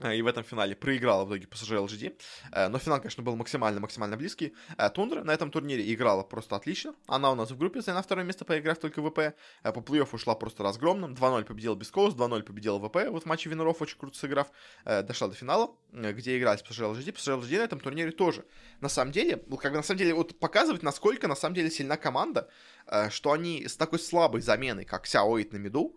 Э, и в этом финале проиграла в итоге PSG LGD. Э, но финал, конечно, был максимально-максимально близкий. Э, Тундра на этом турнире играла просто отлично. Она у нас в группе заняла второе место, поиграв только ВП. По плей-оффу прошла просто разгромным. 2-0 победил Beastcoast, 2-0 победил ВП. Вот в матче винеров очень круто сыграв. Дошла до финала, где играли с PSG LGD. PSG LGD на этом турнире тоже. На самом деле, как бы на самом деле, вот показывает, насколько на самом деле сильна команда, что они с такой слабой заменой, как Xiao на миду,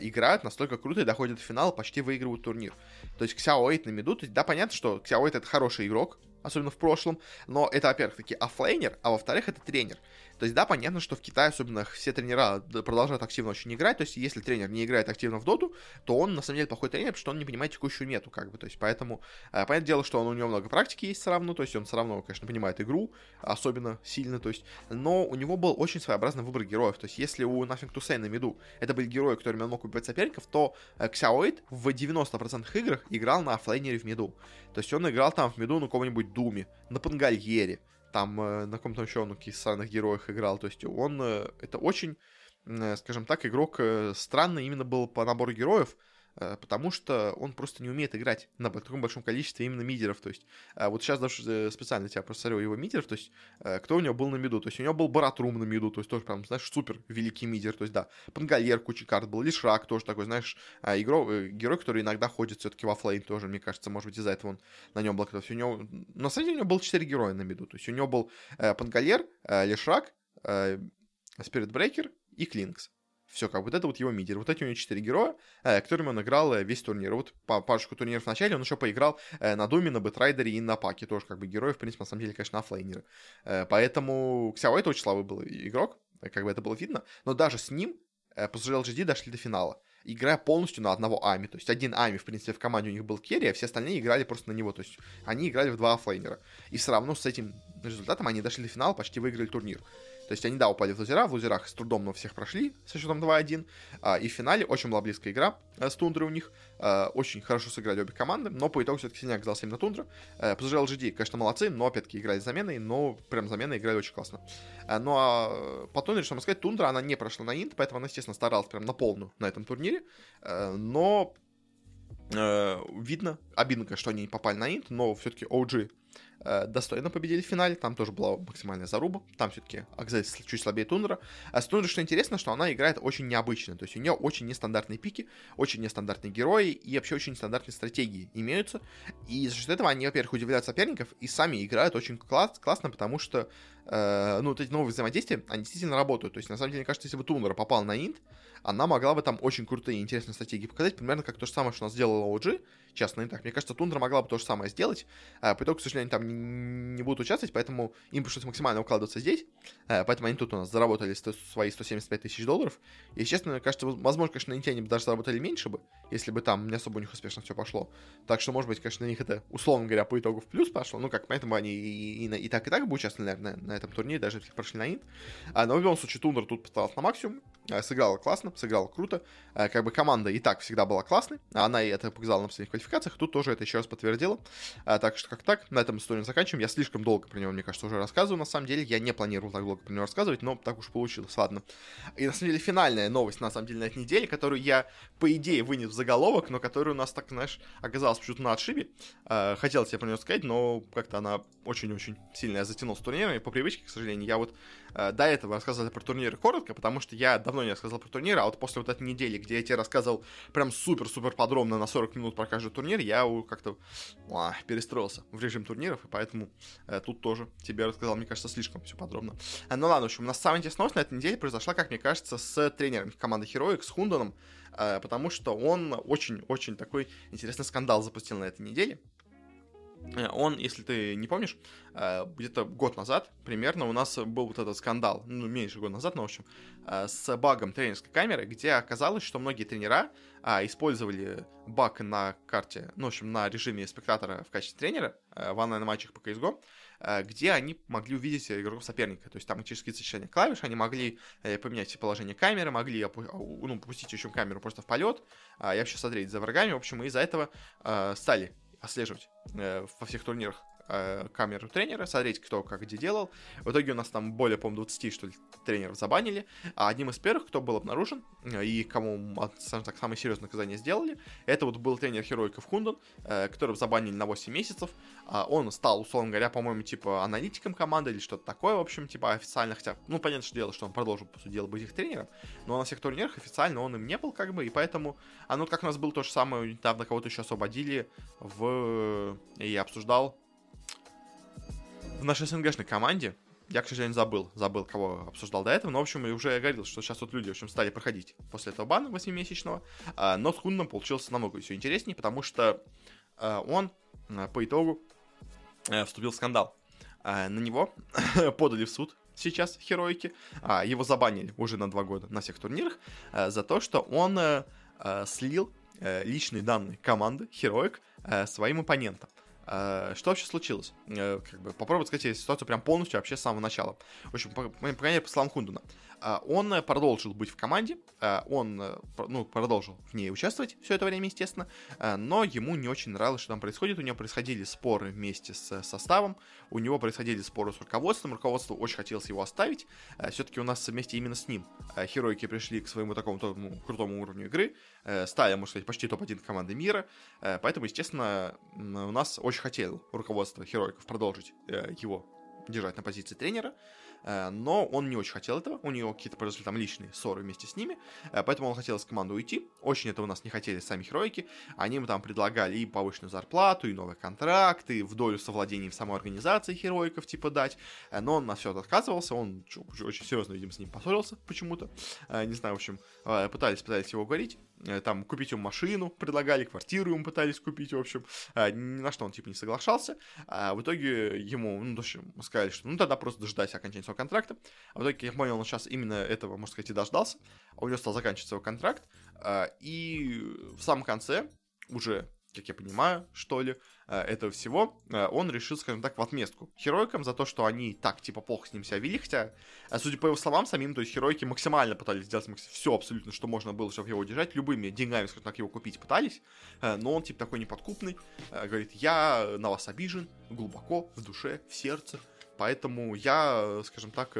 играют настолько круто и доходят до финала, почти выигрывают турнир. То есть Xiao 8 на миду, то есть, да, понятно, что Xiao 8 это хороший игрок, особенно в прошлом, но это, во-первых, таки оффлейнер, а во-вторых, это тренер. То есть, да, понятно, что в Китае особенно все тренера продолжают активно очень играть, то есть, если тренер не играет активно в доту, то он, на самом деле, плохой тренер, потому что он не понимает текущую мету, как бы, то есть, поэтому, э, понятное дело, что он, у него много практики есть все равно, то есть, он все равно, конечно, понимает игру, особенно сильно, то есть, но у него был очень своеобразный выбор героев, то есть, если у Nothing to Say на миду это были герои, которыми он мог убивать соперников, то э, Xiaoid в 90% играх играл на оффлейнере в миду, то есть, он играл там в миду на каком-нибудь Думе, на Пангальере, там э, на каком-то еще он каких странных героях играл. То есть он, э, это очень, э, скажем так, игрок странный именно был по набору героев, потому что он просто не умеет играть на таком большом количестве именно мидеров. То есть, э, вот сейчас даже э, специально тебя просто смотрю его мидеров, то есть, кто у него был на миду. То есть, у него был Баратрум на миду, то есть, тоже прям, знаешь, супер великий мидер. То есть, да, Пангальер куча карт был, Лишрак тоже такой, знаешь, игрок, герой, который иногда ходит все-таки в оффлейн тоже, мне кажется, может быть, из-за этого он на нем есть, у него, на самом деле, у него было 4 героя на миду. То есть, у него был Пангальер, Лишрак, Спирит Брейкер и Клинкс. Все, как вот это вот его мидер. Вот эти у него четыре героя, э, которыми он играл э, весь турнир. Вот по парочку турниров в начале он еще поиграл э, на Думе, на Бэтрайдере и на Паке. Тоже как бы герои, в принципе, на самом деле, конечно, оффлейнеры. Э, поэтому Xiao это очень слабый был игрок, э, как бы это было видно. Но даже с ним э, PSG LGD дошли до финала играя полностью на одного Ame. То есть один Ame, в принципе, в команде у них был керри, а все остальные играли просто на него. То есть они играли в два оффлейнера. И все равно с этим результатом они дошли до финала, почти выиграли турнир. То есть они, да, упали в лузера, в лузерах с трудом, но всех прошли со счетом 2-1. А, и в финале очень была близкая игра а, с Тундрой у них. А, очень хорошо сыграли обе команды, но по итогу все-таки сильнее оказался именно Тундра. А, PSG LGD, конечно, молодцы, но опять-таки играли с заменой, но прям заменой играли очень классно. А, ну а по Тундре, что сказать, Тундра, она не прошла на инт, поэтому она, естественно, старалась прям на полную на этом турнире. Но э, видно, обидно, что они не попали на инт, но все-таки OG Э, достойно победили в финале, там тоже была максимальная заруба, там все-таки Акзель чуть слабее Тундра. А с Тундра, что интересно, что она играет очень необычно, то есть у нее очень нестандартные пики, очень нестандартные герои и вообще очень нестандартные стратегии имеются, и за счет этого они, во-первых, удивляют соперников и сами играют очень класс, классно, потому что э, ну, вот эти новые взаимодействия, они действительно работают, то есть на самом деле, мне кажется, если бы Тундра попал на инт, она могла бы там очень крутые и интересные стратегии показать, примерно как то же самое, что она сделала OG, честно, не так. Мне кажется, Тундра могла бы то же самое сделать. А, по итогу, к сожалению, там не, не будут участвовать, поэтому им пришлось максимально укладываться здесь. А, поэтому они тут у нас заработали свои 175 тысяч долларов. И, честно, мне кажется, возможно, конечно, на Инте они бы даже заработали меньше бы, если бы там не особо у них успешно все пошло. Так что, может быть, конечно, на них это, условно говоря, по итогу в плюс пошло. Ну, как, поэтому они и, и, и, и так, и так бы участвовали, наверное, на, этом турнире, даже если прошли на Инт. А, но в любом случае, Тундра тут постарался на максимум. А, сыграла классно, сыграла круто. А, как бы команда и так всегда была классной. Она и это показала на последних квалификациях. Тут тоже это еще раз подтвердила. А, так что как так, на этом историю заканчиваем. Я слишком долго про него, мне кажется, уже рассказываю. На самом деле, я не планировал так долго про него рассказывать, но так уж получилось, ладно. И на самом деле финальная новость, на самом деле, на этой неделе, которую я, по идее, вынес в заголовок, но которую у нас так, знаешь, оказалась почему-то на отшибе. А, хотел тебе про нее сказать, но как-то она очень-очень сильно я затянул с турнирами, по привычке, к сожалению. Я вот а, до этого рассказывал про турниры коротко, потому что я давно не рассказал про турниры, а вот после вот этой недели, где я тебе рассказывал прям супер-супер подробно на 40 минут про каждый турнир, я как-то а, перестроился в режим турниров, и поэтому а, тут тоже тебе рассказал, мне кажется, слишком все подробно. А, ну ладно, в общем, у нас самая интересная новость на этой неделе произошла, как мне кажется, с тренером команды Heroic, с Хундоном, а, потому что он очень-очень такой интересный скандал запустил на этой неделе. Э, он, если ты не помнишь, э, где-то год назад примерно у нас был вот этот скандал, ну, меньше года назад, но, в общем, э, с багом тренерской камеры, где оказалось, что многие тренера а, использовали баг на карте, ну, в общем, на режиме спектатора в качестве тренера в онлайн-матчах по CSGO, где они могли увидеть игроков соперника. То есть там через сочетание клавиш они могли поменять положение камеры, могли опу- ну, пустить еще камеру просто в полет, а, и вообще смотреть за врагами. В общем, из-за этого стали отслеживать э, во всех турнирах э, камеру тренера, смотреть, кто как где делал. В итоге у нас там более, по-моему, 20, что ли, тренеров забанили. А одним из первых, кто был обнаружен, э, и кому, скажем так, самое серьезное наказание сделали, это вот был тренер Херойков Хундон, э, которого забанили на 8 месяцев. А он стал, условно говоря, по-моему, типа аналитиком команды или что-то такое, в общем, типа официально, хотя, ну, понятно, что дело, что он продолжил, по сути дела, быть их тренером, но на всех турнирах официально он им не был, как бы, и поэтому, а ну, как у нас было то же самое, недавно кого-то еще освободили в... и обсуждал в нашей СНГшной команде, я, к сожалению, забыл, забыл, кого обсуждал до этого, но, в общем, и уже говорил, что сейчас вот люди, в общем, стали проходить после этого бана 8-месячного, а, но с Хундом получилось намного все интереснее, потому что а, он а, по итогу а, вступил в скандал. На него <coughs> подали в суд сейчас Хероики, его забанили уже на два года на всех турнирах за то, что он а, слил а, личные данные команды а, своим оппонентам. Э, что вообще случилось? Э, как бы попробовать сказать ситуацию прям полностью вообще с самого начала. В общем, по, по, по крайней мере, по словам Хундуна. Э, он продолжил быть в команде, он ну, продолжил в ней участвовать все это время, естественно, но ему не очень нравилось, что там происходит. У него происходили споры вместе с составом, у него происходили споры с руководством, руководство очень хотелось его оставить. Все-таки у нас вместе именно с ним Херойки пришли к своему такому ну, крутому уровню игры, стали, можно сказать, почти топ-1 команды мира, поэтому, естественно, у нас очень хотел руководство Херойков продолжить его держать на позиции тренера, Э, но он не очень хотел этого, у него какие-то произошли там личные ссоры вместе с ними, э, поэтому он хотел из команды уйти, очень этого у нас не хотели сами херойки, они ему там предлагали и повышенную зарплату, и новый контракт, и в долю совладения в самой организации херойков типа дать, э, но он на все это отказывался, он очень серьезно, видимо, с ним поссорился почему-то, не знаю, в общем, пытались, пытались его говорить, там купить ему машину предлагали, квартиру ему пытались купить, в общем, ни на что он типа не соглашался, а в итоге ему, ну, в общем, сказали, что ну тогда просто дождайся окончания своего контракта. А в итоге, я понял, он сейчас именно этого, можно сказать, и дождался. А у него стал заканчиваться его контракт. А, и в самом конце, уже, как я понимаю, что ли, а, этого всего, он решил, скажем так, в отместку херойкам за то, что они так, типа, плохо с ним себя вели, хотя, судя по его словам самим, то есть херойки максимально пытались сделать все абсолютно, что можно было, чтобы его удержать, любыми деньгами, скажем так, его купить пытались, но он, типа, такой неподкупный, говорит, я на вас обижен, глубоко, в душе, в сердце, Поэтому я, скажем так,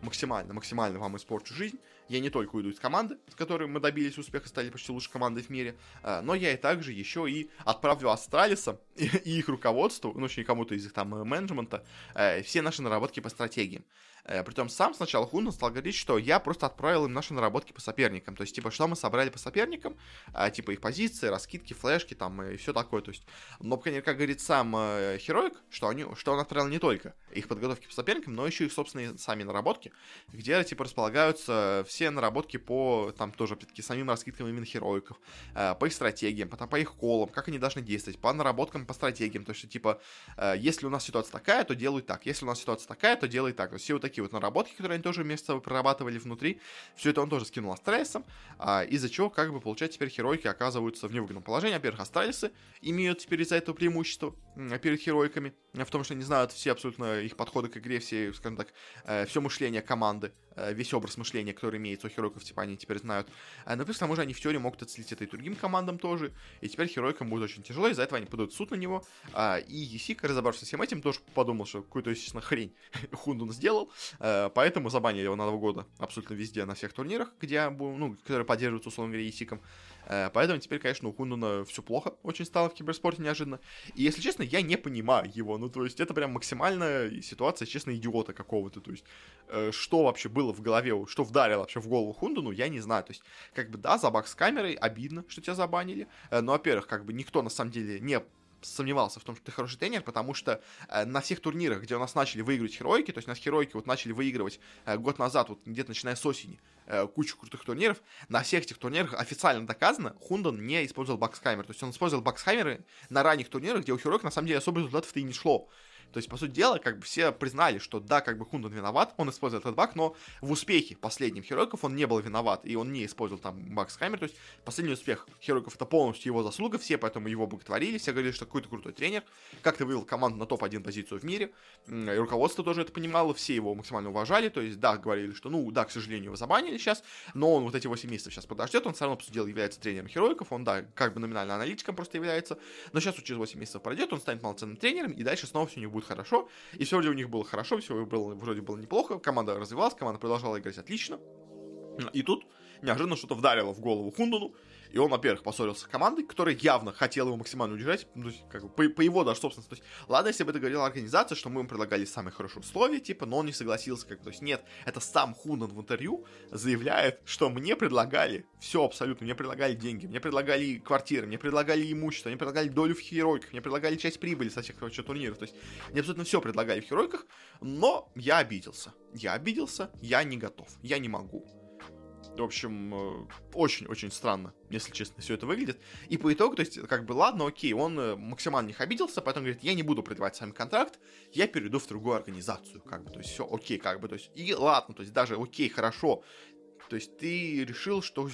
максимально, максимально вам испорчу жизнь. Я не только уйду из команды, с которой мы добились успеха, стали почти лучшей командой в мире, а, но я и также еще и отправлю Астралиса <laughs> и, их руководству, ну, точнее, кому-то из их там э, менеджмента, э, все наши наработки по стратегиям. Э, притом сам сначала Хунна стал говорить, что я просто отправил им наши наработки по соперникам. То есть, типа, что мы собрали по соперникам, а, типа их позиции, раскидки, флешки там и все такое. То есть, но, как говорит сам э, Хероик, что, они, что он отправил не только их подготовки по соперникам, но еще и собственные сами наработки, где, типа, располагаются все наработки по, там, тоже, опять-таки, самим раскидкам именно Хероиков, э, по их стратегиям, потом по их колам, как они должны действовать, по наработкам, по стратегиям. То есть, типа, э, если у нас ситуация такая, то делай так. Если у нас ситуация такая, то делай так. То есть, все вот такие такие вот наработки, которые они тоже вместе с собой прорабатывали внутри. Все это он тоже скинул Астралисом, а, из-за чего, как бы, получается, теперь херойки оказываются в невыгодном положении. Во-первых, Астралисы имеют теперь из-за этого преимущество перед херойками, в том, что они знают все абсолютно их подходы к игре, все, скажем так, э, все мышление команды, э, весь образ мышления, который имеется у херойков, типа, они теперь знают. А, но плюс к тому же они в теории могут отследить это и другим командам тоже, и теперь херойкам будет очень тяжело, из-за этого они подают суд на него, а, и Есик, разобравшись со всем этим, тоже подумал, что какую-то, естественно, хрень <laughs> Хундун сделал, Э, поэтому забанили его на два года абсолютно везде, на всех турнирах, где, ну, которые поддерживаются, условно говоря, исиком. Э, поэтому теперь, конечно, у Хундуна все плохо очень стало в киберспорте неожиданно. И, если честно, я не понимаю его. Ну, то есть, это прям максимальная ситуация, честно, идиота какого-то. То есть, э, что вообще было в голове, что вдарило вообще в голову Хундуну, я не знаю. То есть, как бы, да, забаг с камерой, обидно, что тебя забанили. Но, во-первых, как бы, никто, на самом деле, не сомневался в том, что ты хороший тренер, потому что э, на всех турнирах, где у нас начали выигрывать херойки, то есть у нас херойки вот начали выигрывать э, год назад, вот где-то начиная с осени, э, кучу крутых турниров, на всех этих турнирах официально доказано, Хундон не использовал баксхаймер. То есть он использовал баксхаймеры на ранних турнирах, где у херойк на самом деле особо результатов-то и не шло. То есть, по сути дела, как бы все признали, что да, как бы Хундон виноват, он использовал этот баг, но в успехе последних Херойков он не был виноват, и он не использовал там баг с камер, то есть последний успех Херойков это полностью его заслуга, все поэтому его боготворили, все говорили, что какой-то крутой тренер, как-то вывел команду на топ-1 позицию в мире, и руководство тоже это понимало, все его максимально уважали, то есть, да, говорили, что, ну, да, к сожалению, его забанили сейчас, но он вот эти 8 месяцев сейчас подождет, он все равно, по сути дела, является тренером Херойков, он, да, как бы номинально аналитиком просто является, но сейчас через 8 месяцев пройдет, он станет полноценным тренером, и дальше снова все у него будет хорошо, и и все вроде у них было хорошо, все было, вроде было неплохо, команда развивалась, команда продолжала играть отлично. И тут неожиданно что-то вдарило в голову Хундуну, и он, во-первых, поссорился с командой, которая явно хотела его максимально удержать, ну, как бы, по, по его даже собственности. То есть, ладно, если бы это говорила организация, что мы ему предлагали самые хорошие условия, типа, но он не согласился, как, то есть, нет, это сам Хундон в интервью заявляет, что мне предлагали все абсолютно, мне предлагали деньги, мне предлагали квартиры, мне предлагали имущество, мне предлагали долю в херойках, мне предлагали часть прибыли со всех, короче, турниров, то есть, мне абсолютно все предлагали в херойках, но я обиделся. Я обиделся, я не готов, я не могу. В общем, э, очень-очень странно, если честно, все это выглядит. И по итогу, то есть, как бы, ладно, окей, он э, максимально них обиделся, поэтому говорит, я не буду продлевать с вами контракт, я перейду в другую организацию, как бы, то есть, все окей, как бы, то есть, и ладно, то есть, даже окей, хорошо, то есть, ты решил, что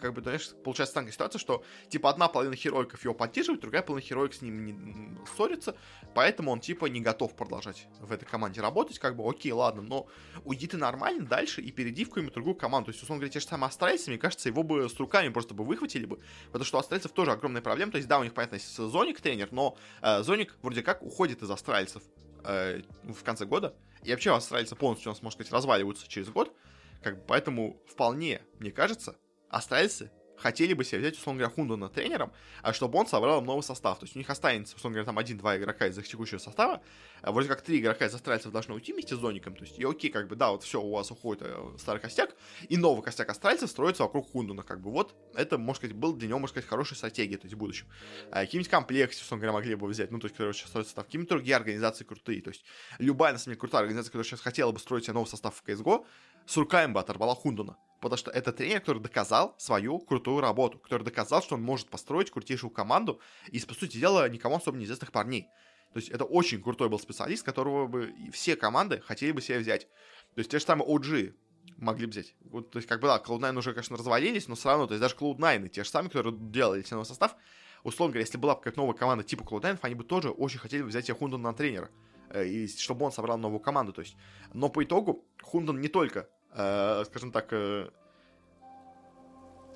как бы, знаешь, получается такая ситуация, что, типа, одна половина херойков его поддерживает, другая половина хероик с ним не ссорится, поэтому он, типа, не готов продолжать в этой команде работать, как бы, окей, ладно, но уйди ты нормально дальше и перейди в какую-нибудь другую команду. То есть, условно говоря, те же самые астральцы, мне кажется, его бы с руками просто бы выхватили бы, потому что у астральцев тоже огромная проблема, то есть, да, у них, понятно, есть Зоник тренер, но э, Зоник вроде как уходит из астральцев э, в конце года, и вообще астральцы полностью, у нас, можно сказать, разваливаются через год, как бы, поэтому вполне, мне кажется, Астральцы хотели бы себе взять, условно говоря, Хундона тренером, а чтобы он собрал новый состав. То есть у них останется, условно говоря, там один-два игрока из их текущего состава. А вроде как три игрока из астральцев должны уйти вместе с Зоником. То есть, и окей, как бы, да, вот все, у вас уходит э, старый костяк, и новый костяк астральцев строится вокруг Хундона. Как бы вот это, можно сказать, был для него, можно сказать, хорошая стратегия, то есть в будущем. А какие-нибудь комплексы, условно говоря, могли бы взять, ну, то есть, которые сейчас строят состав, какие-нибудь другие организации крутые. То есть, любая, на самом деле, крутая организация, которая сейчас хотела бы строить себе новый состав в CSGO, с руками бы оторвала Хундона. Потому что это тренер, который доказал свою крутую работу, который доказал, что он может построить крутейшую команду из, по сути дела, никому особо неизвестных парней. То есть это очень крутой был специалист, которого бы все команды хотели бы себе взять. То есть те же самые OG могли бы взять. Вот, то есть, как бы, да, Cloud9 уже, конечно, развалились, но все равно, то есть даже Cloud9, те же самые, которые делали новый состав, условно говоря, если была бы какая-то новая команда типа Cloud9, они бы тоже очень хотели бы взять себе Хундон на тренера, э, и чтобы он собрал новую команду, то есть. Но по итогу Хундон не только э, скажем так, э,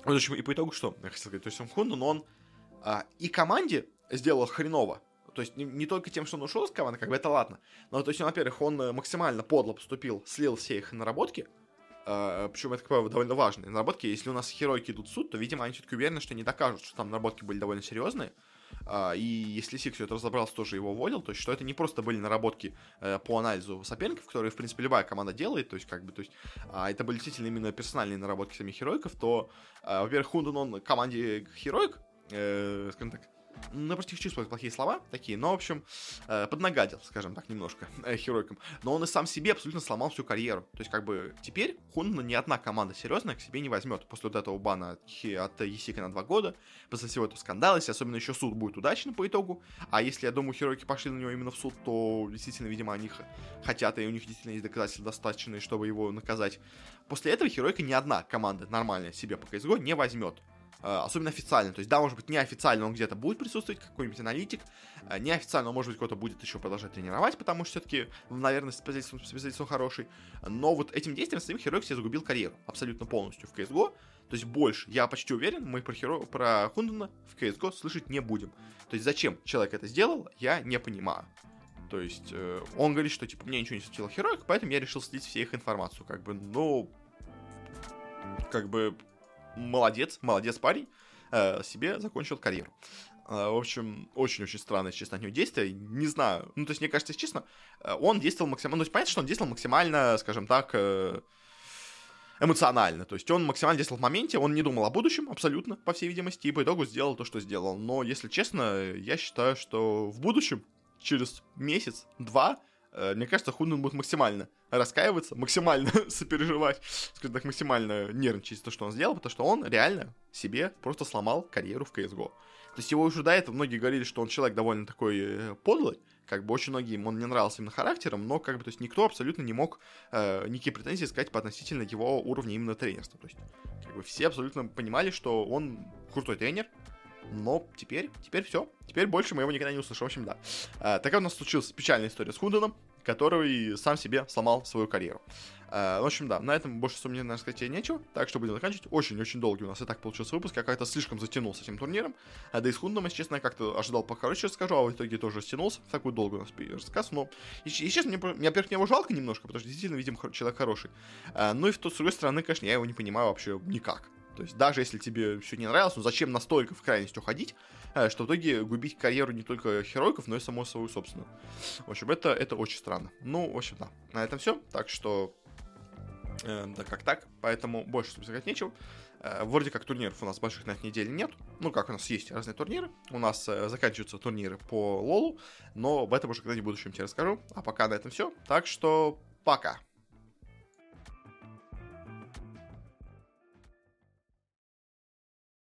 в общем, и по итогу что? Я хотел сказать, то есть он Хунду, но он э, и команде сделал хреново, то есть не, не только тем, что он ушел с команды, как бы это ладно, но то есть, во-первых, он э, максимально подло поступил, слил все их наработки, Uh, причем это как бы, довольно важные наработки. Если у нас херойки идут в суд, то, видимо, они все-таки уверены, что не докажут, что там наработки были довольно серьезные. А, и если Сик все это разобрался, тоже его уволил, то есть что это не просто были наработки э, по анализу соперников, которые, в принципе, любая команда делает, то есть как бы, то есть, а это были действительно именно персональные наработки самих героиков, то, э, во-первых, Хундун, он команде героик, э, скажем так, напротив чувствовать плохие слова такие, но, в общем, э, поднагадил, скажем так, немножко <laughs> э, херойкам. Но он и сам себе абсолютно сломал всю карьеру. То есть, как бы, теперь Хунна ни одна команда серьезная к себе не возьмет после вот этого бана от, от Есика на два года, после всего этого скандала, если особенно еще суд будет удачным по итогу. А если, я думаю, херойки пошли на него именно в суд, то действительно, видимо, они хотят, и у них действительно есть доказательства достаточные, чтобы его наказать. После этого херойка ни одна команда нормальная себе по CSGO не возьмет. Э, особенно официально. То есть, да, может быть, неофициально он где-то будет присутствовать, какой-нибудь аналитик, э, неофициально, может быть, кто-то будет еще продолжать тренировать, потому что все-таки, наверное, специалист, специалист он хороший. Но вот этим действием своим Херой себе загубил карьеру абсолютно полностью в CSGO. То есть больше, я почти уверен, мы про, Херо, про Хундена в CSGO слышать не будем. То есть зачем человек это сделал, я не понимаю. То есть э, он говорит, что типа мне ничего не светило Хероик, поэтому я решил слить все их информацию. Как бы, ну, как бы молодец, молодец парень, э, себе закончил карьеру. Э, в общем, очень-очень странное, честно, от него действие. Не знаю. Ну, то есть, мне кажется, честно, э, он действовал максимально... Ну, то есть, понятно, что он действовал максимально, скажем так, эмоционально. То есть он максимально действовал в моменте, он не думал о будущем абсолютно, по всей видимости, и по итогу сделал то, что сделал. Но, если честно, я считаю, что в будущем, через месяц, два, мне кажется, Хунден будет максимально раскаиваться, максимально <laughs> сопереживать, скажем так, максимально нервничать за то, что он сделал, потому что он реально себе просто сломал карьеру в CSGO. То есть его уже до этого многие говорили, что он человек довольно такой э, подлый, как бы очень многим он не нравился именно характером, но как бы, то есть никто абсолютно не мог э, никакие претензии сказать по относительно его уровня именно тренерства. То есть как бы все абсолютно понимали, что он крутой тренер, но теперь, теперь все. Теперь больше мы его никогда не услышим. В общем, да. Э, такая у нас случилась печальная история с Хунденом, который сам себе сломал свою карьеру. Uh, в общем, да, на этом больше сумме, наверное, сказать нечего, так что будем заканчивать. Очень-очень долгий у нас и так получился выпуск, я как-то слишком затянулся этим турниром. А да и с Хундом, если честно, я как-то ожидал покороче расскажу, а в итоге тоже стянулся такой долгий у нас рассказ, но, и, и честно, мне, мне, во-первых, его жалко немножко, потому что действительно, видим, человек хороший. Uh, ну и в, с другой стороны, конечно, я его не понимаю вообще никак. То есть даже если тебе все не нравилось, ну зачем настолько в крайность уходить, э, что в итоге губить карьеру не только херойков, но и саму свою собственную. В общем, это, это очень странно. Ну, в общем, да. На этом все. Так что Э, да как так, поэтому больше сказать нечего. Э, вроде как турниров у нас больших на этой неделе нет. Ну, как у нас есть разные турниры. У нас э, заканчиваются турниры по Лолу, но об этом уже когда-нибудь в будущем тебе расскажу. А пока на этом все. Так что пока.